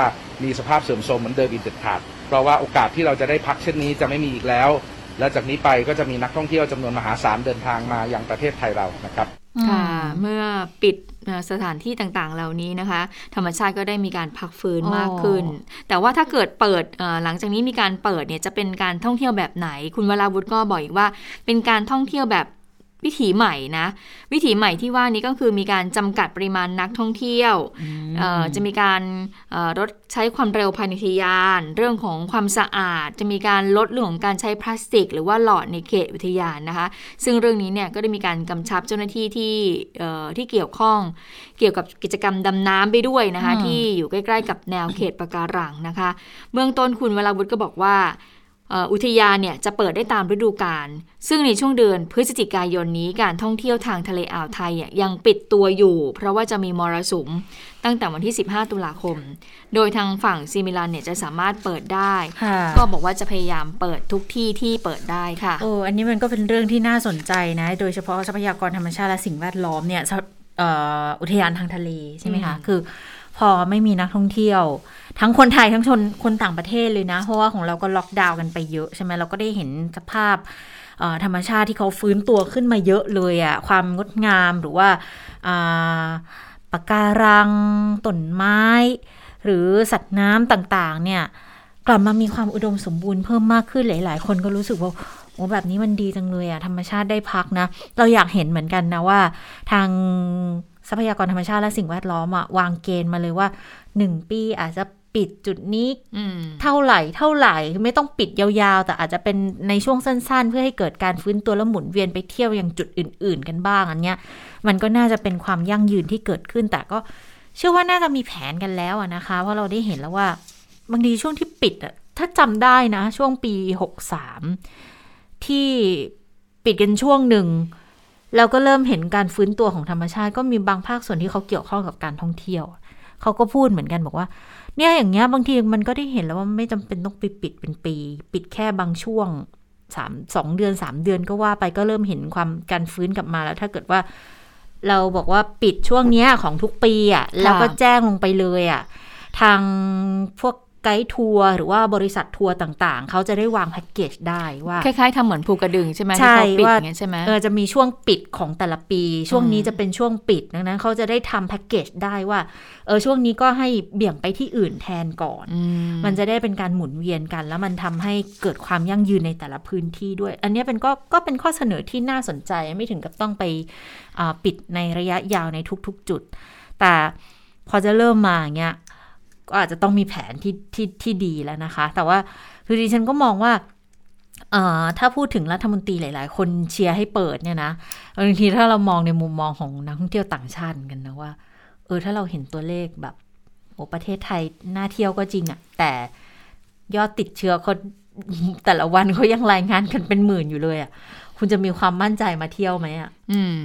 มีสภาพเสื่อมโทรมเหมือนเดิมอีกเด็ดขาด เพราะว่าโอกาสที่เราจะได้พักเช่นนี้จะไม่มีอีกแล้ว และจากนี้ไปก็จะมีนักท่องเที่ยวจำนวนมหาศาลเดินทางมายังประเทศไทยเรานะครับค่ะเมื่อปิด สถานที่ต่างๆ เหล่านี้นะคะ ธรรมชาติก็ได้มีการพักฟื้นอ๋อมากขึ้น แต่ว่าถ้าเกิดเปิดเอ่อหลังจากนี้มีการเปิดเนี่ยจะเป็นการท่องเที่ยวแบบไหน คุณวราวุฒิก็บอกอีกว่า เป็นการท่องเที่ยวแบบ วิถีใหม่นะ วิถีใหม่ที่ว่านี้ก็คือมีการจำกัดปริมาณนักท่องเที่ยวเอ่อจะมีการเอ่อลดใช้ความเร็วภายในอุทยาน เรื่องของความสะอาด จะมีการลดเรื่องของการใช้พลาสติก หรือว่าหลอดในเขตอุทยานนะคะ ซึ่งเรื่องนี้เนี่ยก็ได้มีการกำชับเจ้าหน้าที่ที่เอ่อที่เกี่ยวข้อง เกี่ยวกับกิจกรรมดำน้ำไปด้วยนะคะอืมที่อยู่ใกล้ ๆ กับแนวเขตปะการังนะคะ เบื้องต้นคุณวราวุฒิก็บอกว่าเอ่ออุทยานเนี่ยจะเปิดได้ตามฤดูกาล ซึ่งในช่วงเดือนพฤศจิกายนนี้การท่องเที่ยวทางทะเลอ่าวไทยอะยังปิดตัวอยู่ เพราะว่าจะมีมรสุมตั้งแต่วันที่ 15 ตุลาคม โดยทางฝั่งซีมิลันเนี่ยจะสามารถเปิดได้ค่ะก็บอกว่าจะพยายามเปิดทุกที่ที่เปิดได้ค่ะโอ้อันนี้มันก็เป็นเรื่องที่น่าสนใจนะ โดยเฉพาะทรัพยากรธรรมชาติและสิ่งแวดล้อมเนี่ยสเอ่ออุทยานทางทะเลใช่ไหมคะอืมคือ พอไม่มีนักท่องเที่ยว ทั้งคนไทยทั้งชนคนต่างประเทศเลยนะ เพราะว่าของเราก็ล็อกดาวน์กันไปเยอะใช่ไหมเราก็ได้เห็นสภาพธรรมชาติที่เขาฟื้นตัวขึ้นมาเยอะเลยอะความงดงามหรือว่าอ่าปะการังต้นไม้ หรือสัตว์น้ำต่างๆ เนี่ย กลับมามีความอุดมสมบูรณ์เพิ่มมากขึ้นหลาย ๆ คนก็รู้สึกว่าโอ้แบบนี้มันดีจังเลยอะธรรมชาติได้พักนะ เราอยากเห็นเหมือนกันนะว่า ทางทรัพยากรธรรมชาติและสิ่งแวดล้อมอะวางเกณฑ์มาเลยว่าหนึ่งปีอาจจะ ปิดจุดนี้อืมเท่าไหร่เท่าไหร่คือไม่ต้องปิดยาวๆ แต่อาจจะเป็นในช่วงสั้น ๆ เพื่อให้เกิดการฟื้นตัวแล้วหมุนเวียนไปเที่ยวยังจุดอื่น ๆ กันบ้างอันเนี้ย มันก็น่าจะเป็นความยั่งยืนที่เกิดขึ้นแต่ก็เชื่อว่าน่าจะมีแผนกันแล้วอะนะคะ เพราะเราได้เห็นแล้วว่า บางทีช่วงที่ปิดอะถ้าจำได้นะ ช่วงปีหกสามที่ปิดกันช่วงหนึ่งแล้วก็เริ่มเห็นการฟื้นตัวของธรรมชาติ ก็มีบางภาคส่วนที่เขาเกี่ยวข้องกับการท่องเที่ยว เขาก็พูดเหมือนกันบอกว่า เนี่ยอย่างเงี้ยบางทีมันก็ได้เห็นแล้วว่าไม่จำเป็นต้องไปปิดเป็นปี ปิดแค่บางช่วงสามสองเดือนสามเดือนก็ว่าไปก็เริ่มเห็นความการฟื้นกลับมาแล้ว ถ้าเกิดว่า เราบอกว่าปิดช่วงเนี้ยของทุกปีอะแล้วก็แจ้งลงไปเลยอะทางพวก ไกด์ทัวร์หรือว่าบริษัททัวร์ต่างๆ เขาจะได้วางแพ็กเกจได้ว่า คล้ายๆทำเหมือนภูกระดึงใช่ไหมใช่ที่เขาปิดว่าอย่างเงี้ยใช่ไหมเออจะมีช่วงปิดของแต่ละปี ช่วงนี้อืมจะเป็นช่วงปิดดังนั้นเขาจะได้ทำแพ็กเกจได้ว่าเออช่วงนี้ก็ให้เบี่ยงไปที่อื่นแทนก่อนอืมันจะได้เป็นการหมุนเวียนกัน แล้วมันทำให้เกิดความยั่งยืนในแต่ละพื้นที่ด้วย อันเนี้ยเป็นก็ก็เป็นข้อเสนอที่น่าสนใจไม่ถึงกับต้องไปอ่าปิดในระยะยาวในทุกๆจุด แต่พอจะเริ่มมาอย่างเงี้ย ก็อาจจะต้องมีแผนที่ที่ที่ดีแล้วนะคะ แต่ว่าคือดิฉันก็มองว่าเอ่อถ้าพูดถึงรัฐมนตรีหลาย ๆ คนเชียร์ให้เปิดเนี่ยนะบางทีถ้าเรามองในมุมมองของนักท่องเที่ยวต่างชาติกันนะว่า เออถ้าเราเห็นตัวเลขแบบโอ้ประเทศไทยน่าเที่ยวก็จริงอะแต่ยอดติดเชื้อคนแต่ละวันเขายังรายงานกันเป็นหมื่นอยู่เลยอะคุณจะมีความมั่นใจมาเที่ยวไหมอะอืม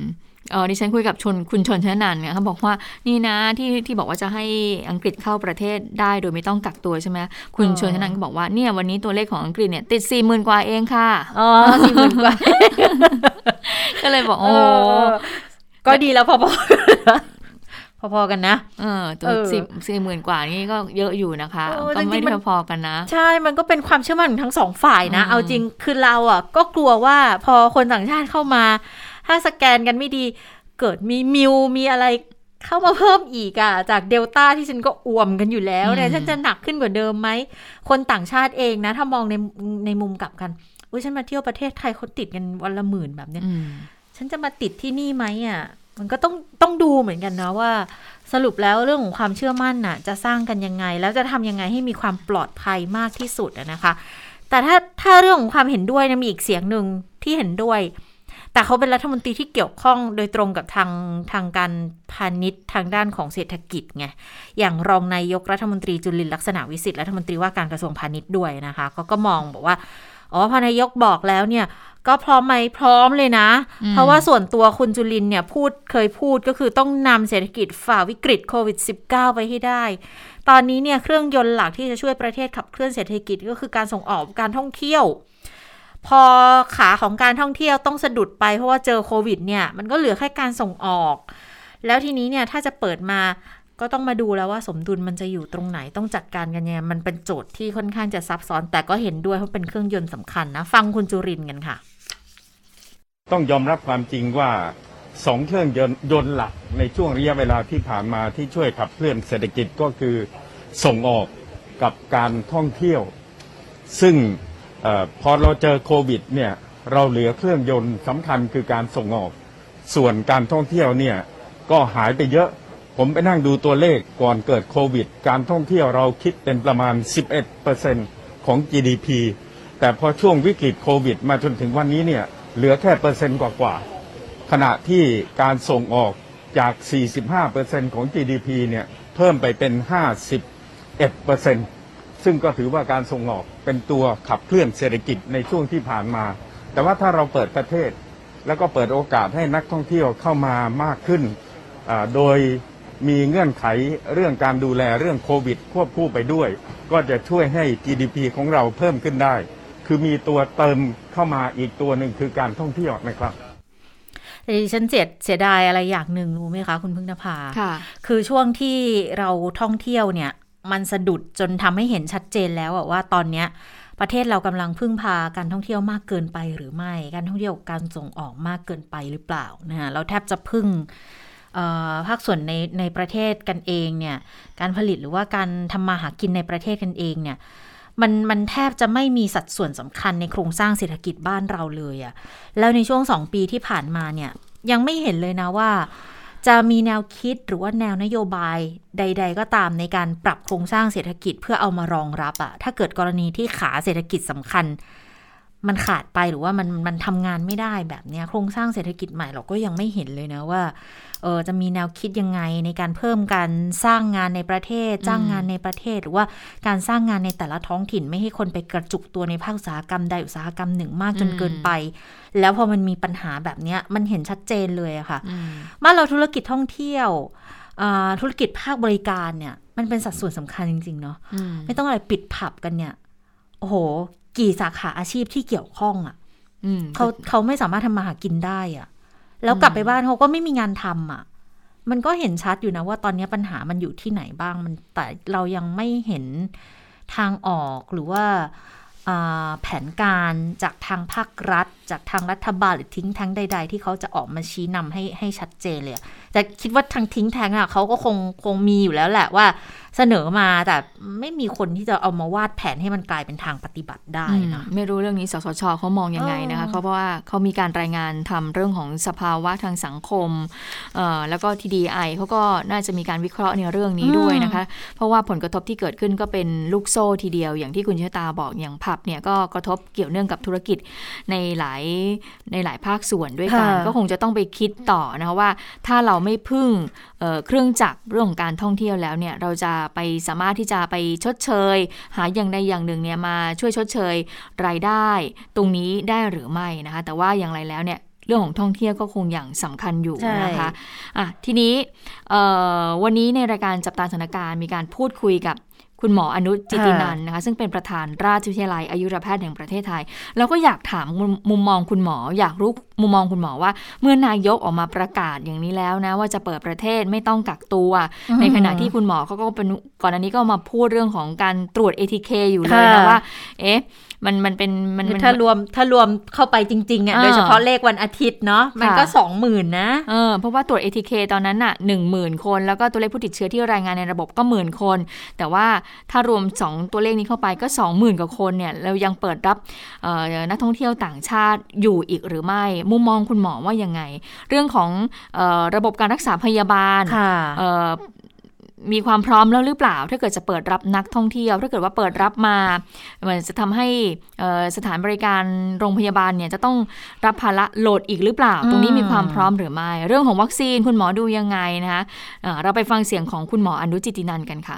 เออดิฉันคุยกับชนคุณชนชนนันท์เนี่ยเขาบอกว่านี่นะที่ที่บอกว่าจะให้อังกฤษเข้าประเทศได้โดยไม่ต้องกักตัวใช่ไหมคุณชนชนนันท์ก็บอกว่าเนี่ยวันนี้ตัวเลขของอังกฤษเนี่ยติดสี่หมื่นกว่าเองค่ะอ๋อสี่หมื่นกว่า ก็เลยบอกโอ้เก็ดีแล้วพอๆพอๆกันนะ เออตัวเออสิบสี่หมื่นกว่านี่ก็เยอะอยู่นะคะเออก็ไม่จริงๆมันได้พอๆกันนะ ใช่ มันก็เป็นความเชื่อมั่นของทั้งสองฝ่ายนะอืมเอาจริงคือเราอะก็กลัวว่าพอคนต่างชาติเข้ามา ถ้าสแกนกันไม่ดี เกิดมีมิวมีอะไรเข้ามาเพิ่มอีกอะจากเดลต้าที่ฉันก็อ่วมกันอยู่แล้วเนี่ยฉันจะหนักขึ้นกว่าเดิมไหม คนต่างชาติเองนะ ถ้ามองในในมุมกลับกันอุ้ยฉันมาเที่ยวประเทศไทยเขาติดกันวันละหมื่นแบบเนี้ยอืมฉันจะมาติดที่นี่ไหมอะ มันก็ต้องต้องดูเหมือนกันนะว่า สรุปแล้วเรื่องของความเชื่อมั่นน่ะ จะสร้างกันยังไง แล้วจะทำยังไงให้มีความปลอดภัยมากที่สุดอะนะคะ แต่ถ้าถ้าเรื่องของความเห็นด้วยนะมีอีกเสียงหนึ่งที่เห็นด้วย แต่เขาเป็นรัฐมนตรีที่เกี่ยวข้องโดยตรงกับทางทางการพาณิชย์ทางด้านของเศรษฐกิจไง อย่างรองนายกรัฐมนตรีจุลินลักษณะวิสิทธิ์รัฐมนตรีว่าการกระทรวงพาณิชย์ด้วยนะคะเขาก็มองบอกว่าอ๋อพอนายกบอกแล้วเนี่ย ก็พร้อมไหมพร้อมเลยนะอืมเพราะว่าส่วนตัวคุณจุลินเนี่ยพูดเคยพูดก็คือต้องนำเศรษฐกิจฝ่าวิกฤตโควิด -19 ไปให้ได้ ตอนนี้เนี่ยเครื่องยนต์หลักที่จะช่วยประเทศขับเคลื่อนเศรษฐกิจก็คือการส่งออกการท่องเที่ยว พอขาของการท่องเที่ยวต้องสะดุดไปเพราะว่าเจอโควิดเนี่ย มันก็เหลือแค่การส่งออก แล้วทีนี้เนี่ยถ้าจะเปิดมาก็ต้องมาดูแล้วว่าสมดุลมันจะอยู่ตรงไหนต้องจัดการกันยังไงมันเป็นโจทย์ที่ค่อนข้างจะซับซ้อน แต่ก็เห็นด้วยเพราะเป็นเครื่องยนต์สำคัญนะ ฟังคุณจุรินกันค่ะ ต้องยอมรับความจริงว่าสองเครื่องยนต์ยนต์หลักในช่วงระยะเวลาที่ผ่านมาที่ช่วยขับเคลื่อนเศรษฐกิจก็คือส่งออกกับการท่องเที่ยว ซึ่ง พอเราเจอโควิดเนี่ยเราเหลือเครื่องยนต์สำคัญคือการส่งออก ส่วนการท่องเที่ยวเนี่ยก็หายไปเยอะ ผมไปนั่งดูตัวเลขก่อนเกิดโควิด การท่องเที่ยวเราคิดเป็นประมาณ 11%ของ GDP แต่พอช่วงวิกฤตโควิด มาจนถึงวันนี้เนี่ยเหลือแค่เปอร์เซ็นต์กว่าๆขณะที่การส่งออกจาก 45%ของ GDP เนี่ยเพิ่มไปเป็น 51%ซึ่งก็ถือว่าการส่งออก เป็นตัวขับเคลื่อนเศรษฐกิจในช่วงที่ผ่านมา แต่ว่าถ้าเราเปิดประเทศ แล้วก็เปิดโอกาสให้นักท่องเที่ยวเข้ามามากขึ้นอ่าโดยมีเงื่อนไขเรื่องการดูแลเรื่องโควิด ควบคู่ไปด้วย ก็จะช่วยให้ GDP ของเราเพิ่มขึ้นได้ คือมีตัวเติมเข้ามาอีกตัวหนึ่งคือการท่องเที่ยวนะครับแต่ดิฉันเสียเสียดายอะไรอย่างหนึ่งรู้ไหมคะ คุณพึ่งนภาค่ะคือช่วงที่เราท่องเที่ยวเนี่ย มันสะดุดจนทำให้เห็นชัดเจนแล้วว่าตอนเนี้ยประเทศเรากำลังพึ่งพาการท่องเที่ยวมากเกินไปหรือไม่ การท่องเที่ยวการส่งออกมากเกินไปหรือเปล่านะฮะเราแทบจะพึ่งภาคส่วนในในประเทศกันเองเนี่ยการผลิตหรือว่าการทำมาหากินในประเทศกันเองเนี่ยมันมันแทบจะไม่มีสัดส่วนสำคัญในโครงสร้างเศรษฐกิจบ้านเราเลยอะแล้วในช่วงสองปีที่ผ่านมาเนี่ยยังไม่เห็นเลยนะว่า จะมีแนวคิดหรือว่าแนวนโยบายใด ๆ ก็ตามในการปรับโครงสร้างเศรษฐกิจเพื่อเอามารองรับอะถ้าเกิดกรณีที่ขาเศรษฐกิจสำคัญ มันขาดไปหรือว่ามันมันทำงานไม่ได้แบบเนี้ยโครงสร้างเศรษฐกิจใหม่เราก็ยังไม่เห็นเลยนะว่าเออจะมีแนวคิดยังไงในการเพิ่มการสร้างงานในประเทศ จ้างงานในประเทศ หรือว่าการสร้างงานในแต่ละท้องถิ่นไม่ให้คนไปกระจุกตัวในภาคอุตสาหกรรมใดอุตสาหกรรมหนึ่งมากจนเกินไป แล้วพอมันมีปัญหาแบบเนี้ยมันเห็นชัดเจนเลยอะค่ะอืมบ้านเราธุรกิจท่องเที่ยวอ่าธุรกิจภาคบริการเนี่ย มันเป็นสัดส่วนสำคัญจริง ๆ เนาะอืมไม่ต้องอะไรปิดผับกันเนี่ยโอ้โหกี่สาขาอาชีพที่เกี่ยวข้องอะ่ะอืมเขาเขาไม่สามารถทำมาหากินได้อะ่ะ แล้วกลับไปบ้านเขาก็ไม่มีงานทำอะ มันก็เห็นชัดอยู่นะว่าตอนนี้ปัญหามันอยู่ที่ไหนบ้างมันแต่เรายังไม่เห็นทางออกหรือว่าอ่าแผนการจากทางภาครัฐ จากทางรัฐบาลหรือทิ้งแท้งใด ๆ ที่เขาจะออกมาชี้นำให้ให้ชัดเจนเลยอะแต่คิดว่าทางทิ้งแท้งอะเขาก็คงคงมีอยู่แล้วแหละว่า เสนอมาแต่ไม่มีคนที่จะเอามาวาดแผนให้มันกลายเป็นทางปฏิบัติได้อืมนะไม่รู้เรื่องนี้สสชเขามองยังไงนะคะเออเขาเพราะว่าเขามีการรายงานทำเรื่องของสภาวะทางสังคมเอ่อแล้วก็ TDI เขาก็น่าจะมีการวิเคราะห์ในเรื่องนี้ด้วยนะคะ เพราะว่าผลกระทบที่เกิดขึ้นก็เป็นลูกโซ่ทีเดียว อย่างที่คุณชะตาบอกอย่างผับเนี่ยก็กระทบเกี่ยวเนื่องกับธุรกิจในหลายในหลายภาคส่วนด้วยกันค่ะก็คงจะต้องไปคิดต่อนะคะว่าถ้าเราไม่พึ่ง เเครื่องจักรเรื่องของการท่องเที่ยวแล้วเนี่ยเราจะไปสามารถที่จะไปชดเชย หาอย่างใดอย่างหนึ่งเนี่ยมาช่วยชดเชยรายได้ ตรงนี้ได้หรือไม่นะคะแต่ว่าอย่างไรแล้วเนี่ยเรื่องของท่องเที่ยวก็คงอย่างสำคัญอยู่นะคะอะทีนี้วันนี้ในรายการจับตาสถานการณ์มีการพูดคุยกับ คุณหมออนุจิตินันท์นะคะซึ่งเป็นประธานราชวิทยาลัยอายุรแพทย์แห่งประเทศไทย แล้วก็อยากถามมุมมุมมองคุณหมอ อยากรู้มุมมองคุณหมอว่า เมื่อนายกออกมาประกาศอย่างนี้แล้วนะว่าจะเปิดประเทศไม่ต้องกักตัว ในขณะที่คุณหมอเขาก็เป็นก่อนอันนี้ก็มาพูดเรื่องของการตรวจ ATK อยู่เลยนะค่ะว่า เอ๊ะ มันมันเป็นมันมันถ้ารวมถ้ารวมเข้าไปจริงๆอะอ่าโดยเฉพาะเลขวันอาทิตย์เนาะมันค่ะก็สองหมื่นนะเออเพราะว่าตรวจ ATK ตอนนั้นน่ะหนึ่งหมื่นคน แล้วก็ตัวเลขผู้ติดเชื้อที่รายงานในระบบก็หมื่นคน แต่ว่าถ้ารวม 2 ตัวเลขนี้เข้าไปก็ 20,000กว่าคนเนี่ยเรายังเปิดรับเอ่อนักท่องเที่ยวต่างชาติอยู่อีกหรือไม่ มุมมองคุณหมอว่ายังไง เรื่องของเออระบบการรักษาพยาบาลค่ะเอ่อ มีความพร้อมแล้วหรือเปล่า ถ้าเกิดจะเปิดรับนักท่องเที่ยว ถ้าเกิดว่าเปิดรับมามันจะทำให้เอ่อสถานบริการโรงพยาบาลเนี่ยจะต้องรับภาระโหลดอีกหรือเปล่า ตรงนี้มีความพร้อมหรือไม่ เรื่องของวัคซีนคุณหมอดูยังไงนะคะเอ่อเราไปฟังเสียงของคุณหมออนุจิตินันท์กันค่ะ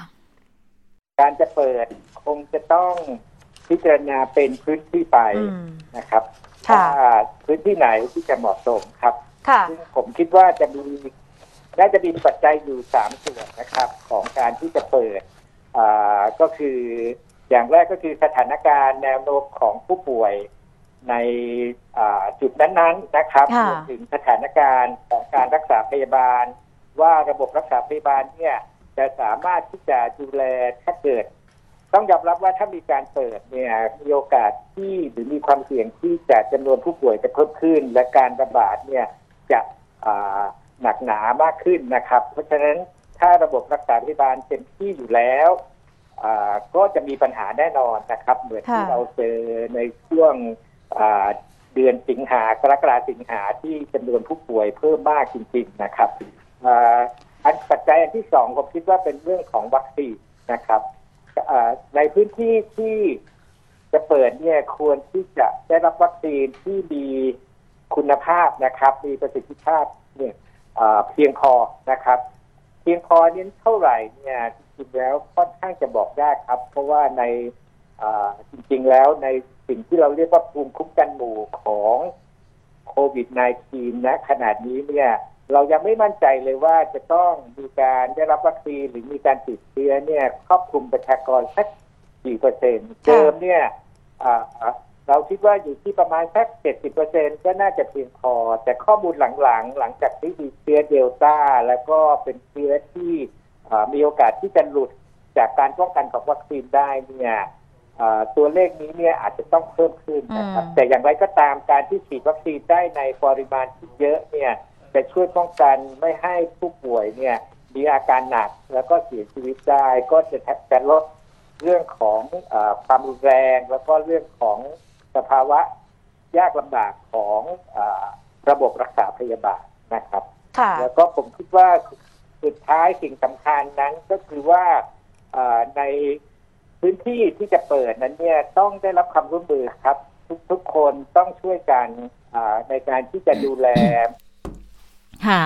การจะเปิดคงจะต้องพิจารณาเป็นพื้นที่ไปอืมนะครับค่ะว่าพื้นที่ไหนที่จะเหมาะสมครับค่ะซึ่งผมคิดว่าจะมี น่าจะมีปัจจัยอยู่สามส่วนนะครับ ของการที่จะเปิดอ่าก็คืออย่างแรกก็คือสถานการณ์แนวโน้มของผู้ป่วยในอ่าจุดนั้นๆนะครับค่ะรวมถึงสถานการณ์ของการรักษาพยาบาล ว่าระบบรักษาพยาบาลเนี่ยจะสามารถที่จะดูแลถ้าเกิด ต้องยอมรับว่าถ้ามีการเปิดเนี่ยมีโอกาสที่หรือมีความเสี่ยงที่จะจำนวนผู้ป่วยจะเพิ่มขึ้น และการระบาดเนี่ยจะอ่า หนักหนามากขึ้นนะครับ เพราะฉะนั้นถ้าระบบรักษาพยาบาลเต็มที่อยู่แล้วอ่าก็จะมีปัญหาแน่นอนนะครับ เหมือนที่ค่ะเราเจอในช่วงอ่าเดือนสิงหากรกฎาสิงหาที่จำนวนผู้ป่วยเพิ่มมากจริง ๆนะครับอ่าอันปัจจัยอันที่สองผมคิดว่าเป็นเรื่องของวัคซีนนะครับอ่าในพื้นที่ที่จะเปิดเนี่ยควรที่จะได้รับวัคซีนที่มีคุณภาพนะครับ มีประสิทธิภาพเนี่ยอ่า เพียงพอนะครับ เพียงพอนี้เท่าไหร่เนี่ยจริงๆแล้วค่อนข้างจะบอกยากครับ เพราะว่าในจริงๆแล้วในสิ่งที่เราเรียกว่าภูมิคุ้มกันหมู่ของโควิด -19 นะขนาดนี้เนี่ยเรายังไม่มั่นใจเลยว่าจะต้องมีการได้รับวัคซีนหรือมีการติดเชื้อเนี่ยครอบคลุมประชากรสักกี่เปอร์เซ็นต์เดิมเนี่ย เราคิดว่าอยู่ที่ประมาณสักเจ็ดสิบเปอร์เซ็นก็น่าจะเพียงพอ แต่ข้อมูลหลังๆ หลังจากที่มีเชื้อเดลต้า แล้วก็เป็นเชื้อที่อ่ามีโอกาสที่จะหลุดจากการป้องกันของวัคซีนได้เนี่ยอ่าตัวเลขนี้เนี่ยอาจจะต้องเพิ่มขึ้นนะครับอืมแต่อย่างไรก็ตามการที่ฉีดวัคซีนได้ในปริมาณที่เยอะเนี่ยจะช่วยป้องกันไม่ให้ผู้ป่วยเนี่ยมีอาการหนักแล้วก็เสียชีวิตได้ ก็จะจะลดเรื่องของเออความรุนแรง แล้วก็เรื่องของ สภาวะยากลำบากของเออระบบรักษาพยาบาลนะครับค่ะแล้วก็ผมคิดว่าสุดท้ายสิ่งสำคัญนั้นก็คือว่าเอ่อในพื้นที่ที่จะเปิดนั้นเนี่ยต้องได้รับความร่วมมือครับ ทุกทุกคนต้องช่วยกันอ่าในการที่จะดูแล ค่ะ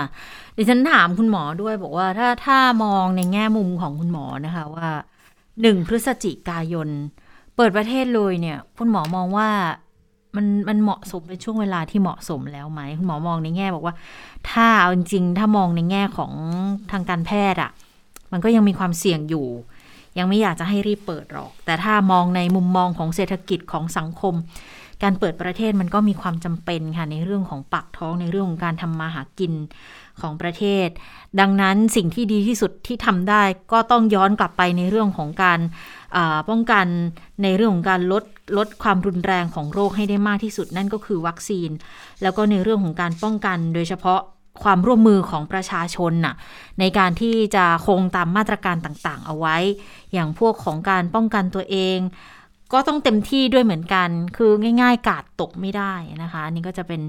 ดิฉันถามคุณหมอด้วยบอกว่าถ้าถ้ามองในแง่มุมของคุณหมอนะคะว่าหนึ่งพฤศจิกายน เปิดประเทศเลยเนี่ยคุณหมอมองว่ามันมันเหมาะสมเป็นช่วงเวลาที่เหมาะสมแล้วไหมคุณหมอมองในแง่บอกว่า ถ้าเอาจริงๆถ้ามองในแง่ของทางการแพทย์อะ่ะ มันก็ยังมีความเสี่ยงอยู่ ยังไม่อยากจะให้รีบเปิดหรอก แต่ถ้ามองในมุมมองของเศรษฐกิจของสังคม การเปิดประเทศมันก็มีความจำเป็นค่ะในเรื่องของปากท้องในเรื่องของการทำมาหากินของประเทศ ดังนั้นสิ่งที่ดีที่สุดที่ทำได้ ก็ต้องย้อนกลับไปในเรื่องของการ ป้องกันในเรื่องของการลดลดความรุนแรงของโรคให้ได้มากที่สุดนั่นก็คือวัคซีน แล้วก็ในเรื่องของการป้องกันโดยเฉพาะความร่วมมือของประชาชนน่ะในการที่จะคงตามมาตรการต่างๆ เอาไว้ อย่างพวกของการป้องกันตัวเอง ก็ต้องเต็มที่ด้วยเหมือนกัน คือง่าย ๆ กาดตกไม่ได้นะคะอันนี้ก็จะเป็น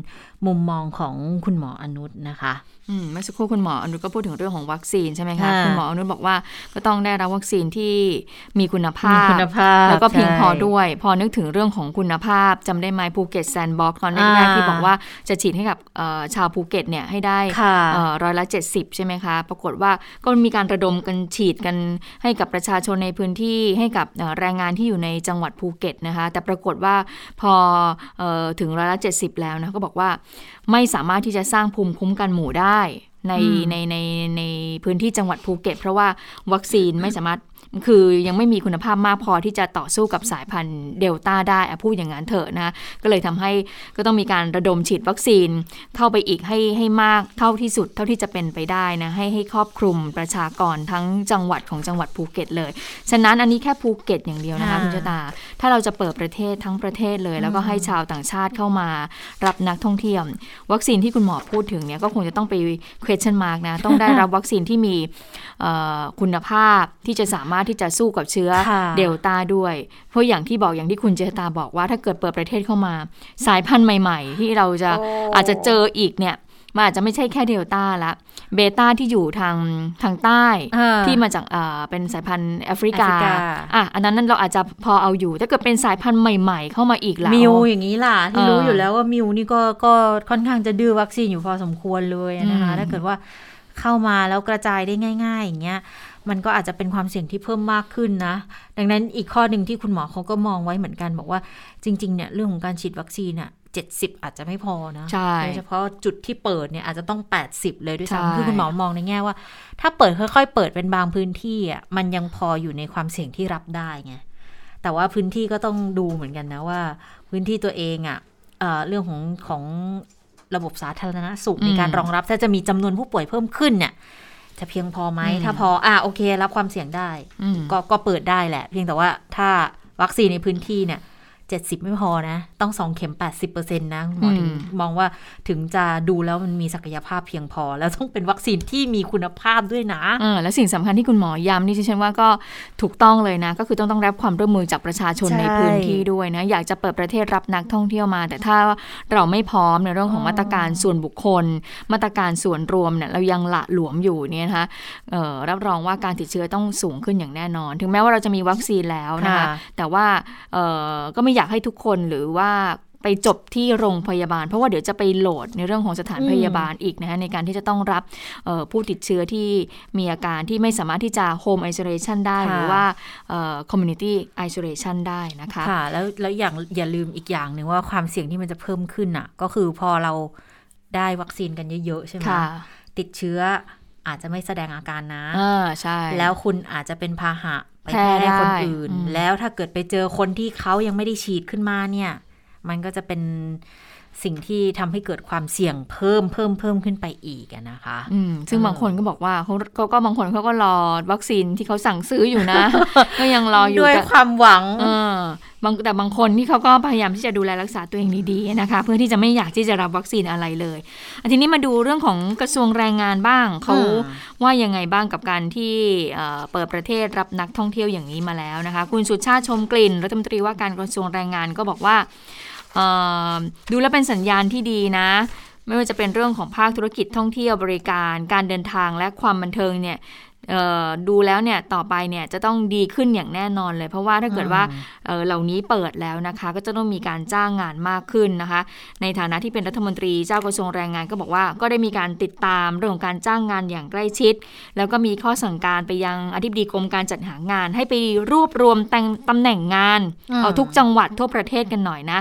มุมมองของคุณหมออนุชนะคะ เมื่อสักครู่คุณหมออนุก็พูดถึงเรื่องของวัคซีนใช่ไหมคะค่ะคุณหมออนุบอกว่าก็ต้องได้รับวัคซีนที่มีคุณภามีพคุณภาพ แล้วก็เพียงพอใช่ด้วย พอนึกถึงเรื่องของคุณภาพจำได้ไหมภูเก็ต Sandbox ตอนแรกอ่าๆที่บอกว่าจะฉีดให้กับเอ่อชาวภูเก็ตเนี่ยให้ได้ค่ะเอ่อร้อยละ70ใช่ไหมคะ ปรากฏว่าก็มีการระดมกันฉีดกันให้กับประชาชนในพื้นที่ให้กับเอ่อแรงงานที่อยู่ในจังหวัดภูเก็ตนะคะ แต่ปรากฏว่าพอเอ่อถึงร้อยละ70แล้วนะก็บอกว่า ไม่สามารถที่จะสร้างภูมิคุ้มกันหมู่ได้ในอืมในในในพื้นที่จังหวัดภูเก็ต เพราะว่าวัคซีนไม่สามารถ คือยังไม่มีคุณภาพมากพอที่จะต่อสู้กับสายพันธุ์เดลต้าได้อะพูดอย่างนั้นเถอะนะก็เลยทำให้ก็ต้องมีการระดมฉีดวัคซีนเข้าไปอีกให้ให้มากเท่าที่สุดเท่าที่จะเป็นไปได้นะให้ให้ครอบคลุมประชากรทั้งจังหวัดของจังหวัดภูเก็ตเลย ฉะนั้นอันนี้แค่ภูเก็ตอย่างเดียวนะคะค่ะคุณชะตา ถ้าเราจะเปิดประเทศทั้งประเทศเลย แล้วก็ให้ชาวต่างชาติเข้ามารับนักท่องเที่ยววัคซีนที่คุณหมอพูดถึงเนี่ยก็คงจะต้องไป question mark นะต้องได้รับวัคซีนที่มีเอ่อคุณภาพที่จะสามารถที่จะสู้กับเชื้อค่ะเดลต้าด้วย เพราะอย่างที่บอกอย่างที่คุณเจษตาบอกว่าถ้าเกิดเปิดประเทศเข้ามา สายพันธุ์ใหม่ ๆ ที่เราจะโอ้อาจจะเจออีกเนี่ยมันอาจจะไม่ใช่แค่เดลต้าละเบต้าที่อยู่ทางทางใต้อ่าที่มาจากอ่าเป็นสายพันธุ์แอฟริกาแอฟริกาอะอันนั้นเราอาจจะพอเอาอยู่ถ้าเกิดเป็นสายพันธุ์ใหม่ๆ เข้ามาอีกแล้วมิวอย่างนี้ล่ะที่เออรู้อยู่แล้วว่ามิวนี่ก็ก็ค่อนข้างจะดื้อวัคซีนอยู่พอสมควรเลยนะคะอืมถ้าเกิดว่า เข้ามาแล้วกระจายได้ง่าย ๆ อย่างเงี้ยมันก็อาจจะเป็นความเสี่ยงที่เพิ่มมากขึ้นนะ ดังนั้นอีกข้อหนึ่งที่คุณหมอเขาก็มองไว้เหมือนกันบอกว่าจริงๆเนี่ยเรื่องของการฉีดวัคซีนอะเจ็ดสิบอาจจะไม่พอนะใช่โดยเฉพาะจุดที่เปิดเนี่ยอาจจะต้อง 80 เลยด้วยใช่ซ้ำคือคุณหมอมองในแง่ว่า ถ้าเปิดค่อยๆ เปิดเป็นบางพื้นที่อะมันยังพออยู่ในความเสี่ยงที่รับได้ไงแต่ว่าพื้นที่ก็ต้องดูเหมือนกันนะว่า พื้นที่ตัวเองอะ่ะเอะเรื่องของของ ระบบสาธารณสุขอืมในการรองรับถ้าจะมีจำนวนผู้ป่วยเพิ่มขึ้นเนี่ยจะเพียงพอไหมอืมถ้าพออะโอเค รับความเสี่ยงได้อืมก็ก็เปิดได้แหละ เพียงแต่ว่าถ้าวัคซีนในพื้นที่เนี่ย เจ็ดสิบไม่พอนะ ต้องสองเข็มแปดสิบเปอร์เซ็นต์นะคุณหมอถึงอืมมองว่าถึงจะดูแล้วมันมีศักยภาพเพียงพอ แล้วต้องเป็นวัคซีนที่มีคุณภาพด้วยนะเออและสิ่งสำคัญที่คุณหมอย้ำนี่ดิฉันว่าก็ถูกต้องเลยนะ ก็คือต้องต้องรับความร่วมมือจากประชาชนใช่ในพื้นที่ด้วยนะ อยากจะเปิดประเทศรับนักท่องเที่ยวมา แต่ถ้าเราไม่พร้อมในเรื่องของอ๋อมาตรการส่วนบุคคล มาตรการส่วนรวมเนี่ยเรายังหละหลวมอยู่เนี่ยนะคะเอ่อรับรองว่าการติดเชื้อต้องสูงขึ้นอย่างแน่นอน ถึงแม้ว่าเราจะมีวัคซีนแล้วนะคะค่ะแต่ว่าเอ่อก็ไม่อยากให้ทุกคนหรือว่าไปจบที่โรงพยาบาล เพราะว่าเดี๋ยวจะไปโหลดในเรื่องของสถานอืมพยาบาลอีกนะคะในการที่จะต้องรับเอ่อผู้ติดเชื้อที่มีอาการที่ไม่สามารถที่จะ home isolation ได้ค่ะหรือว่าเอ่อ community isolation ได้นะคะค่ะแล้วแล้วอย่างอย่าลืมอีกอย่างหนึ่งว่าความเสี่ยงที่มันจะเพิ่มขึ้นอะ ก็คือพอเราได้วัคซีนกันเยอะๆใช่ไหมค่ะติดเชื้ออาจจะไม่แสดงอาการนะอ่าใช่ แล้วคุณอาจจะเป็นพาหะ ไปแพร่แพร่ให้คนได้อื่นอืมแล้วถ้าเกิดไปเจอคนที่เขายังไม่ได้ฉีดขึ้นมาเนี่ย มันก็จะเป็น สิ่งที่ทำให้เกิดความเสี่ยงเพิ่มเพิ่มเพิ่มขึ้นไปอีกอะนะคะอืมซึ่งเออบางคนก็บอกว่าเขาเขาก็บางคนเขาก็รอวัคซีนที่เขาสั่งซื้ออยู่นะ ก็ยังรออยู่ด้วยแต่ความหวังเออบางแต่บางคนที่เขาก็พยายามที่จะดูแลรักษาตัวเองดีๆนะคะ เพื่อที่จะไม่อยากที่จะรับวัคซีนอะไรเลยอันทีนี้มาดูเรื่องของกระทรวงแรงงานบ้างเขาอืมว่ายังไงบ้างกับการที่เอ่อเปิดประเทศรับนักท่องเที่ยวอย่างนี้มาแล้วนะคะ คุณสุชาติชมกลิ่นรัฐมนตรีว่าการกระทรวงแรงงานก็บอกว่าเอ่อ ดูแล้วเป็นสัญญาณที่ดีนะ ไม่ว่าจะเป็นเรื่องของภาคธุรกิจท่องเที่ยวบริการ การเดินทางและความบันเทิงเนี่ย ดูแล้วเนี่ยต่อไปเนี่ยจะต้องดีขึ้นอย่างแน่นอนเลย เพราะว่าถ้าเกิดว่าเอ่อเหล่านี้เปิดแล้วนะคะ ก็จะต้องมีการจ้างงานมากขึ้นนะคะ ในฐานะที่เป็นรัฐมนตรีเจ้ากระทรวงแรงงานก็บอกว่าก็ได้มีการติดตามเรื่องของการจ้างงานอย่างใกล้ชิด แล้วก็มีข้อสั่งการไปยังอธิบดีกรมการจัดหางาน ให้ไปรวบรวมแต่งตำแหน่งงานอืมเอาทุกจังหวัดทั่วประเทศกันหน่อยนะ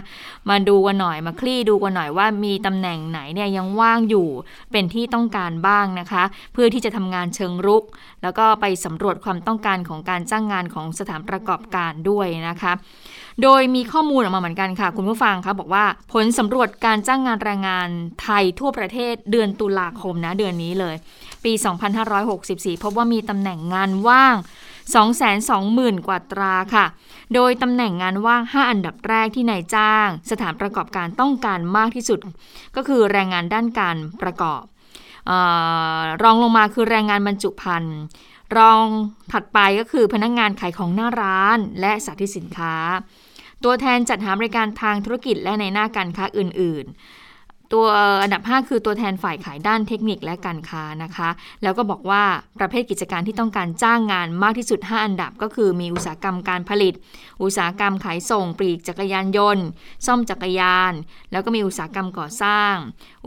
มาดูกันหน่อยมาคลี่ดูกันหน่อยว่ามีตำแหน่งไหนเนี่ยยังว่างอยู่เป็นที่ต้องการบ้างนะคะ เพื่อที่จะทำงานเชิงรุก แล้วก็ไปสำรวจความต้องการของการจ้างงานของสถานประกอบการด้วยนะคะ โดยมีข้อมูลออกมาเหมือนกันค่ะ คุณผู้ฟังคะบอกว่าผลสำรวจการจ้างงานแรงงานไทยทั่วประเทศเดือนตุลาคมนะเดือนนี้เลย ปี 2564 พบว่ามีตำแหน่งงานว่าง220,000 กว่าตราค่ะ โดยตำแหน่งงานว่าง 5 อันดับแรกที่นายจ้าง สถานประกอบการต้องการมากที่สุด ก็คือแรงงานด้านการประกอบ รองลงมาคือแรงงานบรรจุภัณฑ์รองถัดไปก็คือพนักงงานขายของหน้าร้านและสาธิตสินค้า ตัวแทนจัดหาบริการทางธุรกิจและในหน้าการค้าอื่น ๆ ตัวอันดับ 5 คือตัวแทนฝ่ายขายด้านเทคนิคและการค้านะคะ แล้วก็บอกว่าประเภทกิจการที่ต้องการจ้างงานมากที่สุด 5 อันดับก็คือมีอุตสาหกรรมการผลิต อุตสาหกรรมขายส่งปลีกจักรยานยนต์ ซ่อมจักรยาน แล้วก็มีอุตสาหกรรมก่อสร้าง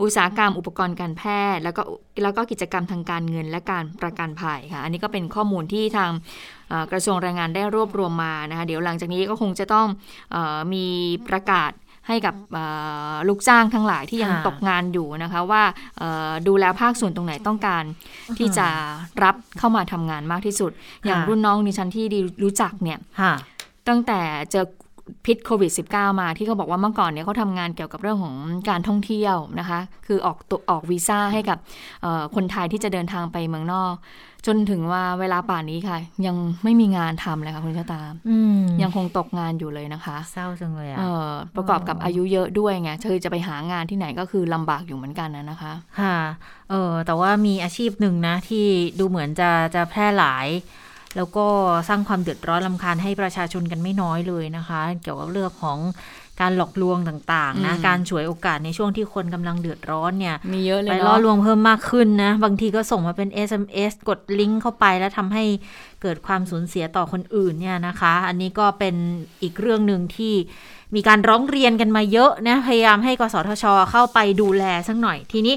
อุตสาหกรรมอุปกรณ์การแพทย์ แล้วก็แล้วก็กิจกรรมทางการเงินและการประกันภัยค่ะอันนี้ก็เป็นข้อมูลที่ทางกระทรวงแรงงานได้รวบรวมมานะคะเดี๋ยวหลังจากนี้ก็คงจะต้องอมีประกาศ ให้กับเอ่อลูกจ้างทั้งหลายที่ยังค่ะตกงานอยู่นะคะว่าเอ่อดูแลภาคส่วนตรงไหนต้องการ ที่จะรับเข้ามาทำงานมากที่สุด อย่างค่ะรุ่นน้องดิฉันที่ดีรู้จักเนี่ยค่ะตั้งแต่เจอพิษโควิด -19 มาที่เขาบอกว่าเมื่อก่อนเนี่ยเขาทำงานเกี่ยวกับเรื่องของการท่องเที่ยวนะคะ คือออกตัวออกวีซ่าให้กับเอ่อคนไทยที่จะเดินทางไปเมืองนอก จนถึงว่าเวลาป่านนี้ค่ะ ยังไม่มีงานทำเลยค่ะคุณชะตาอืมยังคงตกงานอยู่เลยนะคะ เศร้าจังเลยเออะอประกอบกับอายุเยอะด้วยไงเธอจะไปหางานที่ไหนก็คือลำบากอยู่เหมือนกันนะนะคะ ค่ะ เออแต่ว่ามีอาชีพหนึ่งนะ ที่ดูเหมือนจะจะแพร่หลาย แล้วก็สร้างความเดือดร้อนลำคาญให้ประชาชนกันไม่น้อยเลยนะคะ เกี่ยวกับเรื่องของ การหลอกลวงต่างๆนะอืมการฉวยโอกาสในช่วงที่คนกำลังเดือดร้อนเนี่ยมีเยอะเลยไปเนาะล่อลวงเพิ่มมากขึ้นนะบางทีก็ส่งมาเป็น SMS กดลิงก์เข้าไปแล้วทำให้เกิดความสูญเสียต่อคนอื่นเนี่ยนะคะ อันนี้ก็เป็นอีกเรื่องหนึ่งที่มีการร้องเรียนกันมาเยอะนะพยายามให้กสทช เข้าไปดูแลสักหน่อยทีนี้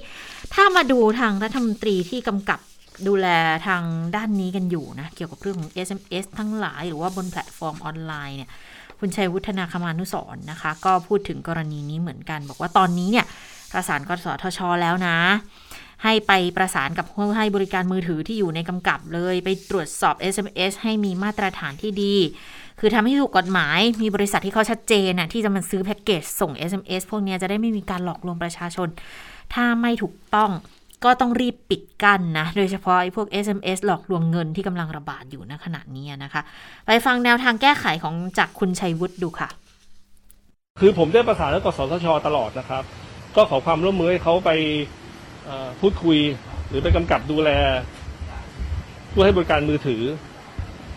ถ้ามาดูทางรัฐมนตรีที่กำกับดูแลทางด้านนี้กันอยู่นะ เกี่ยวกับเรื่องของ SMS ทั้งหลายหรือว่าบนแพลตฟอร์มออนไลน์เนี่ย คุณชัยวุฒิ ธนาคมานุสรณ์นะคะ ก็พูดถึงกรณีนี้เหมือนกัน บอกว่าตอนนี้เนี่ยประสานกสทช แล้วนะ ให้ไปประสานกับผู้ให้บริการมือถือที่อยู่ในกำกับเลย ไปตรวจสอบ SMS ให้มีมาตรฐานที่ดี คือทำให้ถูกกฎหมายมีบริษัทที่เขาชัดเจนน่ะที่จะมาซื้อแพ็กเกจส่ง SMS พวกนี้จะได้ไม่มีการหลอกลวงประชาชน ถ้าไม่ถูกต้อง ก็ต้องรีบปิดกั้นนะ โดยเฉพาะไอ้พวก SMS หลอกลวงเงินที่กำลังระบาดอยู่ณขณะนี้นะคะ ไปฟังแนวทางแก้ไขของจากคุณชัยวุฒิดูค่ะ คือผมได้ประสานกับกสทช ตลอดนะครับ ก็ขอความร่วมมือให้เขาไปพูดคุย หรือไปกำกับดูแลผู้ให้บริการมือถือ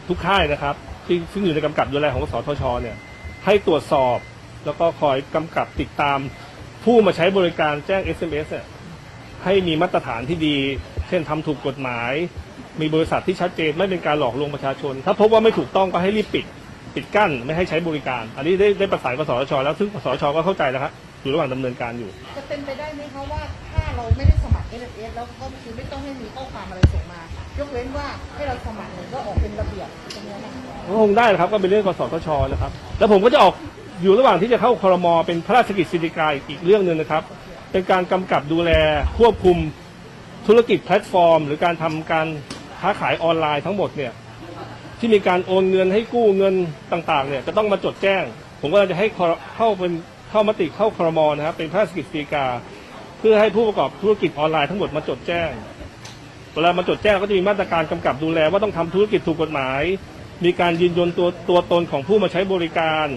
ทุกค่ายนะครับ ที่ซึ่งอยู่ในกำกับดูแลของกสทช เนี่ย ให้ตรวจสอบแล้วก็คอยกำกับติดตามผู้มาใช้บริการแจ้ง SMS เนี่ย ให้มีมาตรฐานที่ดี เช่นทำถูกกฎหมาย มีบริษัทที่ชัดเจนไม่เป็นการหลอกลวงประชาชน ถ้าพบว่าไม่ถูกต้องก็ให้รีบปิด ปิดกั้นไม่ให้ใช้บริการ อันนี้ได้ได้ประสานกับสทช แล้วซึ่งสทชก็เข้าใจแล้วครับอยู่ระหว่างดำเนินการอยู่ จะเป็นไปได้ไหมคะว่าถ้าเราไม่ได้สมัคร SMS แล้วก็คือไม่ต้องให้มีข้อความอะไรส่งมา ยกเว้นว่าให้เราสมัครเนี่ยก็ออกเป็นระเบียบตรงนี้นะคะก็คงได้นะครับก็เป็นเรื่องของสทชนะครับ แล้วผมก็จะออกอยู่ระหว่างที่จะเข้าครมเป็นพระราชกิจสิริกาอีกเรื่องหนึ่งนะครับ เป็นการกำกับดูแลควบคุมธุรกิจแพลตฟอร์ม หรือการทำการค้าขายออนไลน์ทั้งหมดเนี่ยที่มีการโอนเงินให้กู้เงินต่างๆเนี่ยจะต้องมาจดแจ้ง ผมก็จะให้เข้าเป็นเข้ามติเข้าครมนะครับเป็นพระราชกิจสิริกา เพื่อให้ผู้ประกอบธุรกิจออนไลน์ทั้งหมดมาจดแจ้งเวลามาจดแจ้งก็จะมีมาตรการกำกับดูแลว่าต้องทำธุรกิจถูกกฎหมาย มีการยืนยันตัวตัวตนของผู้มาใช้บริการ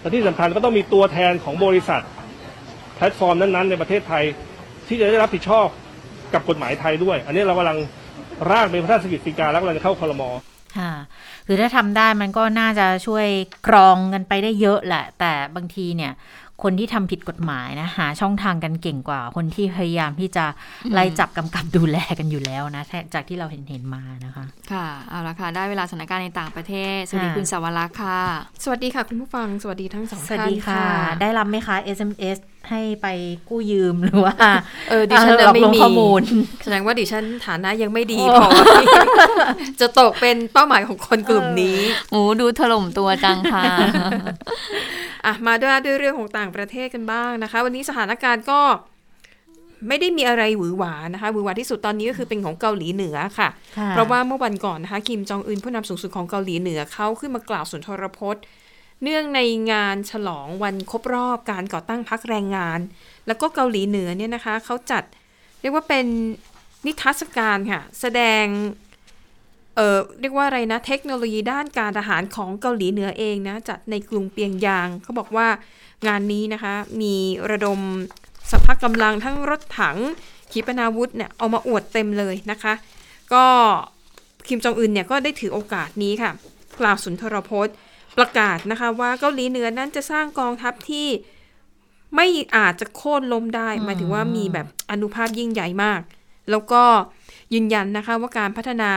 และที่สำคัญก็ต้องมีตัวแทนของบริษัท แพลตฟอร์มนั้นๆ ในประเทศไทย ที่จะได้รับผิดชอบกับกฎหมายไทยด้วย อันนี้เรากำลังร่างเป็นพระราชกิจสิกาแล้วกำลังจะเข้าคลมค่ะคือถ้าทำได้มันก็น่าจะช่วยกรองกันไปได้เยอะแหละ แต่บางทีเนี่ย คนที่ทำผิดกฎหมายนะหาช่องทางกันเก่งกว่า คนที่พยายามที่จะไล่จับกำกับดูแลกันอยู่แล้วนะจากที่เราเห็นเห็นมานะคะ ค่ะเอาละค่ะได้เวลาสถานการณ์ในต่างประเทศ สวัสดีคุณสวรักษ์ค่ะ สวัสดีค่ะคุณผู้ฟังสวัสดีทั้งสองสวัสท่านดีค่ะค่ะ ได้รับไหมคะ SMS ให้ไปกู้ยืมหรือว่า เออดิฉันหลน่ะอกไม่ลวงมีข้อมูล แสดงว่าดิฉันฐานะยังไม่ดีโอ้พอจะตกเป็นเป้าหมายของคนกลุ่มนี้โอ้ดูถล่มตัวจังค่ะอะมาด้วยด้วยเรื่องของต่างประเทศกันบ้างนะคะ วันนี้สถานการณ์ก็ไม่ได้มีอะไรหวือหวานะคะหวือหวาที่สุดตอนนี้ก็คือเป็นของเกาหลีเหนือค่ะค่ะเพราะว่าเมื่อวันก่อนนะคะคิมจองอึนผู้นำสูงสุดของเกาหลีเหนือเขาขึ้นมากล่าวสุนทรพจน์ เนื่องในงานฉลองวันครบรอบการก่อตั้งพรรคแรงงาน แล้วก็เกาหลีเหนือเนี่ยนะคะเขาจัดเรียกว่าเป็นนิทรรศการค่ะ แสดงเอ่อเรียกว่าอะไรนะเทคโนโลยีด้านการทหารของเกาหลีเหนือเองนะจัดในกรุงเปียงยางเขาบอกว่างานนี้นะคะมีระดมสภาพกำลังทั้งรถถังขีปนาวุธเนี่ยเอามาอวดเต็มเลยนะคะ ก็คิมจองอึนเนี่ยก็ได้ถือโอกาสนี้ค่ะ กล่าวสุนทรพจน์ ประกาศนะคะว่าเกาหลีเหนือนั้นจะสร้างกองทัพที่ไม่อาจจะโค่นล้มได้หมายถึงว่ามีแบบอนุภาพยิ่งใหญ่มาก แล้วก็ยืนยันนะคะว่าการพัฒนา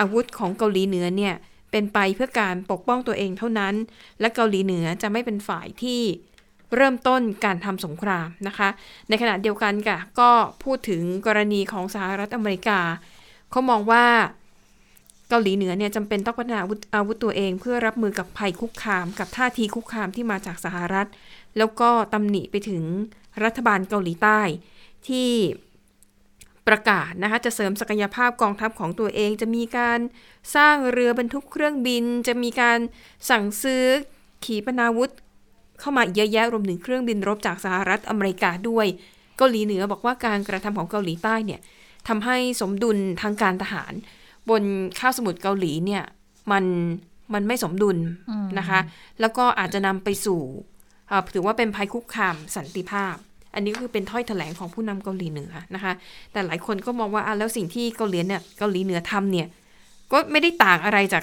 อาวุธของเกาหลีเหนือเนี่ยเป็นไปเพื่อการปกป้องตัวเองเท่านั้น และเกาหลีเหนือจะไม่เป็นฝ่ายที่เริ่มต้นการทำสงครามนะคะ ในขณะเดียวกันค่ะก็พูดถึงกรณีของสหรัฐอเมริกาเขามองว่า เกาหลีเหนือเนี่ยจำเป็นต้องพัฒนาอาวุธตัวเอง เพื่อรับมือกับภัยคุกคาม กับท่าทีคุกคามที่มาจากสหรัฐ แล้วก็ตำหนิไปถึงรัฐบาลเกาหลีใต้ ที่ประกาศนะคะจะเสริมศักยภาพกองทัพของตัวเอง จะมีการสร้างเรือบรรทุกเครื่องบิน จะมีการสั่งซื้อขีปนาวุธ เข้ามาเยอะแยะรวมถึงเครื่องบินรบจากสหรัฐอเมริกาด้วย เกาหลีเหนือบอกว่าการกระทำของเกาหลีใต้เนี่ยทำให้สมดุลทางการทหาร บนข้าวสมุทรเกาหลีเนี่ยมันมันไม่สมดุลนะคะ แล้วก็อาจจะนำไปสู่อ่าถือว่าเป็นภัยคุกคามสันติภาพ อันนี้ก็คือเป็นถ้อยแถลงของผู้นำเกาหลีเหนือนะคะ แต่หลายคนก็มองว่าอะแล้วสิ่งที่เกาหลีเนี่ยเกาหลีเหนือทำเนี่ย ก็ไม่ได้ต่างอะไรจาก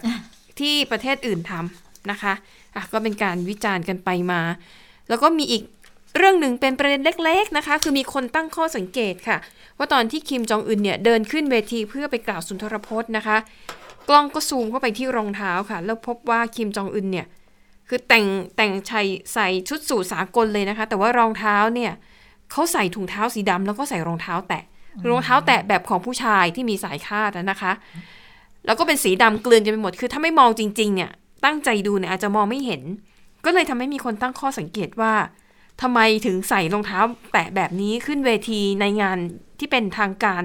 ที่ประเทศอื่นทำนะคะอะก็เป็นการวิจารณ์กันไปมา แล้วก็มีอีก เรื่องหนึ่งเป็นประเด็นเล็กๆนะคะ คือมีคนตั้งข้อสังเกตค่ะ ว่าตอนที่คิมจองอึนเนี่ยเดินขึ้นเวทีเพื่อไปกล่าวสุนทรพจน์นะคะ กล้องก็ซูมเข้าไปที่รองเท้าค่ะ แล้วพบว่าคิมจองอึนเนี่ยคือแต่งแต่งชัยใส่ชุดสูทสากลเลยนะคะ แต่ว่ารองเท้าเนี่ยเขาใส่ถุงเท้าสีดำแล้วก็ใส่รองเท้าแตะรองเท้าแตะแบบของผู้ชายที่มีสายคาดนะคะ แล้วก็เป็นสีดำเกลือนจนไปหมดคือถ้าไม่มองจริง ๆ เนี่ย ตั้งใจดูเนี่ยอาจจะมองไม่เห็น ก็เลยทำให้มีคนตั้งข้อสังเกตว่า ทำไมถึงใส่รองเท้าแตะแบบนี้ขึ้นเวทีในงานที่เป็นทางการ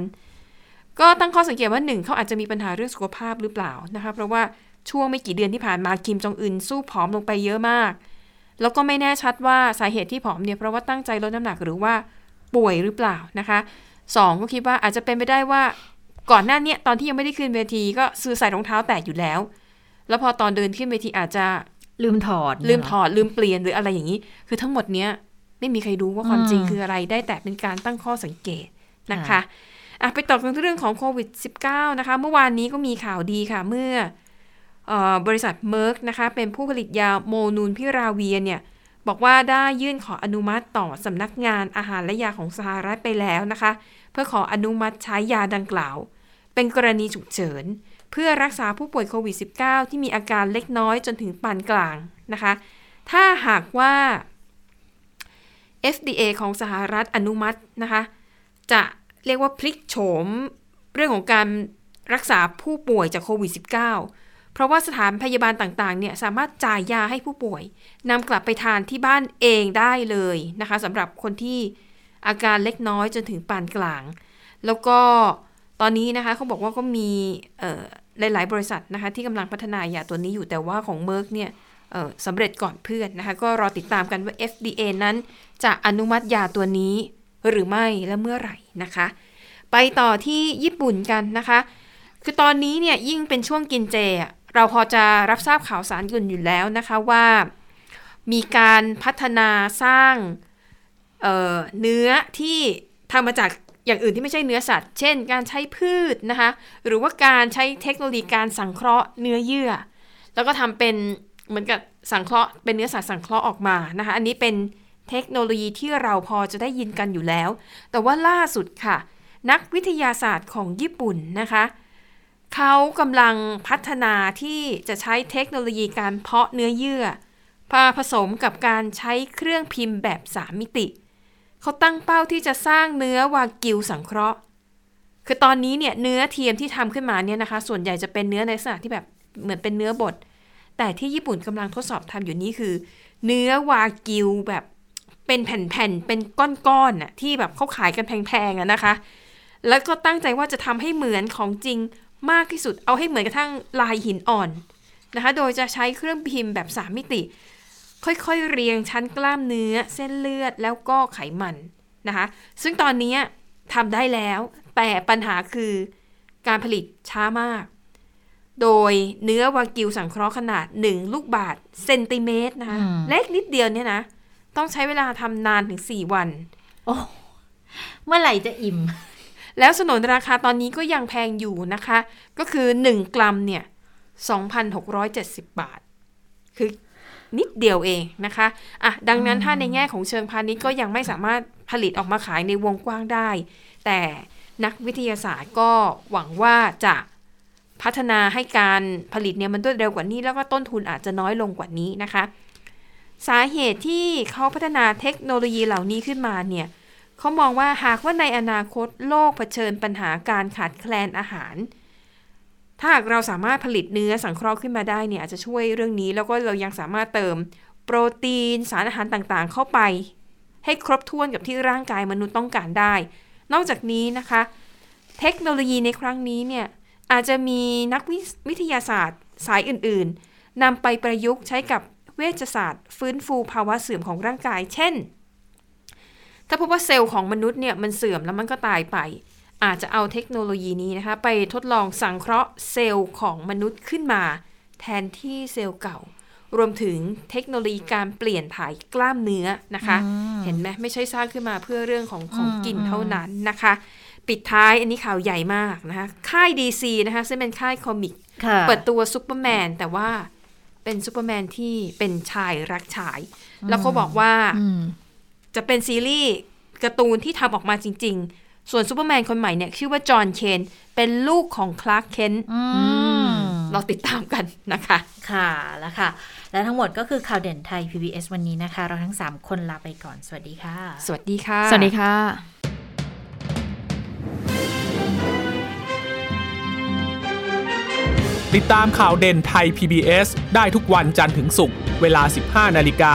ก็ตั้งข้อสังเกตว่าหนึ่งเขาอาจจะมีปัญหาเรื่องสุขภาพหรือเปล่านะคะเพราะว่าช่วงไม่กี่เดือนที่ผ่านมาคิมจองอึนสู้ผอมลงไปเยอะมาก แล้วก็ไม่แน่ชัดว่าสาเหตุที่ผอมเนี่ยเพราะว่าตั้งใจลดน้ำหนักหรือว่าป่วยหรือเปล่านะคะสองก็คิดว่าอาจจะเป็นไปได้ว่าก่อนหน้านี้ตอนที่ยังไม่ได้ขึ้นเวทีก็ซื้อใส่รองเท้าแตะอยู่แล้ว แล้วพอตอนเดินขึ้นเวทีอาจจะ ลืมถอด ลืมถอด ลืมเปลี่ยนหรืออะไรอย่างนี้ คือทั้งหมดเนี้ยไม่มีใครรู้ว่าความอืมจริงคืออะไรได้แต่เป็นการตั้งข้อสังเกตนะคะอะไปต่อกันเรื่องของโควิด -19 นะคะ เมื่อวานนี้ก็มีข่าวดีค่ะเมื่อเออบริษัทเมอร์กนะคะ เป็นผู้ผลิตยาโมนูลพิราเวียเนี่ย บอกว่าได้ยื่นขออนุมัติต่อสำนักงานอาหารและยาของสหรัฐไปแล้วนะคะ เพื่อขออนุมัติใช้ยาดังกล่าว เป็นกรณีฉุกเฉิน เพื่อรักษาผู้ป่วยโควิด -19 ที่มีอาการเล็กน้อยจนถึงปานกลางนะคะ ถ้าหากว่า FDA ของสหรัฐอนุมัตินะคะ จะเรียกว่าพลิกโฉมเรื่องของการรักษาผู้ป่วยจากโควิด -19 เพราะว่าสถานพยาบาลต่างๆ เนี่ยสามารถจ่ายยาให้ผู้ป่วยนำกลับไปทานที่บ้านเองได้เลยนะคะสำหรับคนที่อาการเล็กน้อยจนถึงปานกลาง แล้วก็ตอนนี้นะคะเขาบอกว่าก็มี หลาย ๆ บริษัทนะคะที่กำลังพัฒนายาตัวนี้อยู่แต่ว่าของเมอร์กเนี่ยสำเร็จก่อนเพื่อนนะคะก็รอติดตามกันว่า FDA นั้นจะอนุมัติยาตัวนี้หรือไม่และเมื่อไหร่นะคะ ไปต่อที่ญี่ปุ่นกันนะคะ คือตอนนี้เนี่ยยิ่งเป็นช่วงกินเจ เราพอจะรับทราบข่าวสารกันอยู่แล้วนะคะว่า มีการพัฒนาสร้างเเนื้อที่ทำมาจาก อย่างอื่นที่ไม่ใช่เนื้อสัตว์ เช่น การใช้พืชนะคะ หรือว่าการใช้เทคโนโลยีการสังเคราะห์เนื้อเยื่อ แล้วก็ทำเป็นเหมือนกับสังเคราะห์เป็นเนื้อสัตว์สังเคราะห์ออกมานะคะ อันนี้เป็นเทคโนโลยีที่เราพอจะได้ยินกันอยู่แล้ว แต่ว่าล่าสุดค่ะ นักวิทยาศาสตร์ของญี่ปุ่นนะคะเขากำลังพัฒนาที่จะใช้เทคโนโลยีการเพาะเนื้อเยื่อมาผสมกับการใช้เครื่องพิมพ์แบบ 3 มิติ เขาตั้งเป้าที่จะสร้างเนื้อวากิวสังเคราะห์ คือตอนนี้เนี่ยเนื้อเทียมที่ทำขึ้นมาเนี่ยนะคะ ส่วนใหญ่จะเป็นเนื้อในลักษณะที่แบบเหมือนเป็นเนื้อบด แต่ที่ญี่ปุ่นกำลังทดสอบทำอยู่นี้คือ เนื้อวากิวแบบเป็นแผ่นๆ เป็นก้อนๆน่ะที่แบบเขาขายกันแพงๆอะนะคะ แล้วก็ตั้งใจว่าจะทำให้เหมือนของจริงมากที่สุด เอาให้เหมือนกระทั่งลายหินอ่อนนะคะ โดยจะใช้เครื่องพิมพ์แบบ 3 มิติ ค่อยๆเรียงชั้นกล้ามเนื้อ เส้นเลือดแล้วก็ไขมันนะคะ ซึ่งตอนนี้ทำได้แล้ว แต่ปัญหาคือการผลิตช้ามาก โดยเนื้อวากิวสังเคราะห์ขนาด 1 ลูกบาทเซนติเมตรนะคะอืมเล็กนิดเดียวเนี่ยนะ ต้องใช้เวลาทำนานถึง 4 วัน โอ้ เมื่อไหร่จะอิ่ม แล้วสนนราคาตอนนี้ก็ยังแพงอยู่นะคะ ก็คือ 1 กรัมเนี่ย 2,670 บาท คือ นิดเดียวเองนะคะอะดังนั้นถ้าในแง่ของเชิงพาณิชย์ก็ยังไม่สามารถผลิตออกมาขายในวงกว้างได้ แต่นักวิทยาศาสตร์ก็หวังว่าจะพัฒนาให้การผลิตเนี่ยมันรวดเร็วกว่านี้ แล้วก็ต้นทุนอาจจะน้อยลงกว่านี้นะคะ สาเหตุที่เขาพัฒนาเทคโนโลยีเหล่านี้ขึ้นมาเนี่ยเขามองว่าหากว่าในอนาคตโลกเผชิญปัญหาการขาดแคลนอาหาร ถ้าหากเราสามารถผลิตเนื้อสังเคราะห์ขึ้นมาได้เนี่ยอาจจะช่วยเรื่องนี้แล้วก็เรายังสามารถเติมโปรตีนสารอาหารต่างๆ เข้าไป ให้ครบถ้วนกับที่ร่างกายมนุษย์ต้องการได้ นอกจากนี้นะคะ เทคโนโลยีในครั้งนี้เนี่ยอาจจะมีนักวิวิทยาศาสตร์สายอื่นๆนำไปประยุกต์ใช้กับเวชศาสตร์ ฟื้นฟูภาวะเสื่อมของร่างกาย เช่น ถ้าพบว่าเซลล์ของมนุษย์เนี่ยมันเสื่อมแล้วมันก็ตายไป อาจจะเอาเทคโนโลยีนี้นะคะ ไปทดลองสังเคราะห์เซลล์ของมนุษย์ขึ้นมา แทนที่เซลล์เก่า รวมถึงเทคโนโลยีการเปลี่ยนถ่ายกล้ามเนื้อนะคะ เห็นไหมไม่ใช่สร้างขึ้นมาเพื่อเรื่องของของกินเท่านั้นนะคะ ปิดท้ายอันนี้ข่าวใหญ่มากนะคะ ค่าย DC นะคะซึ่งเป็นค่าย comic ค่ะเปิดตัวซูเปอร์แมนแต่ว่าเป็นซูเปอร์แมนที่เป็นชายรักชาย แล้วเขาบอกว่าอืมจะเป็นซีรีส์การ์ตูนที่ทำออกมาจริง ๆ ส่วนซูเปอร์แมนคนใหม่เนี่ยชื่อว่าจอนเคนต์เป็นลูกของคลาร์กเคนต์อืมเราติดตามกันนะคะ ค่ะแล้วค่ะ และทั้งหมดก็คือข่าวเด่นไทย PBS วันนี้นะคะ เราทั้ง 3 คนลาไปก่อน สวัสดีค่ะ สวัสดีค่ะ สวัสดีค่ะติดตามข่าวเด่นไทย PBS ได้ทุกวันจันทร์ถึงศุกร์ เวลา 15 นาฬิกา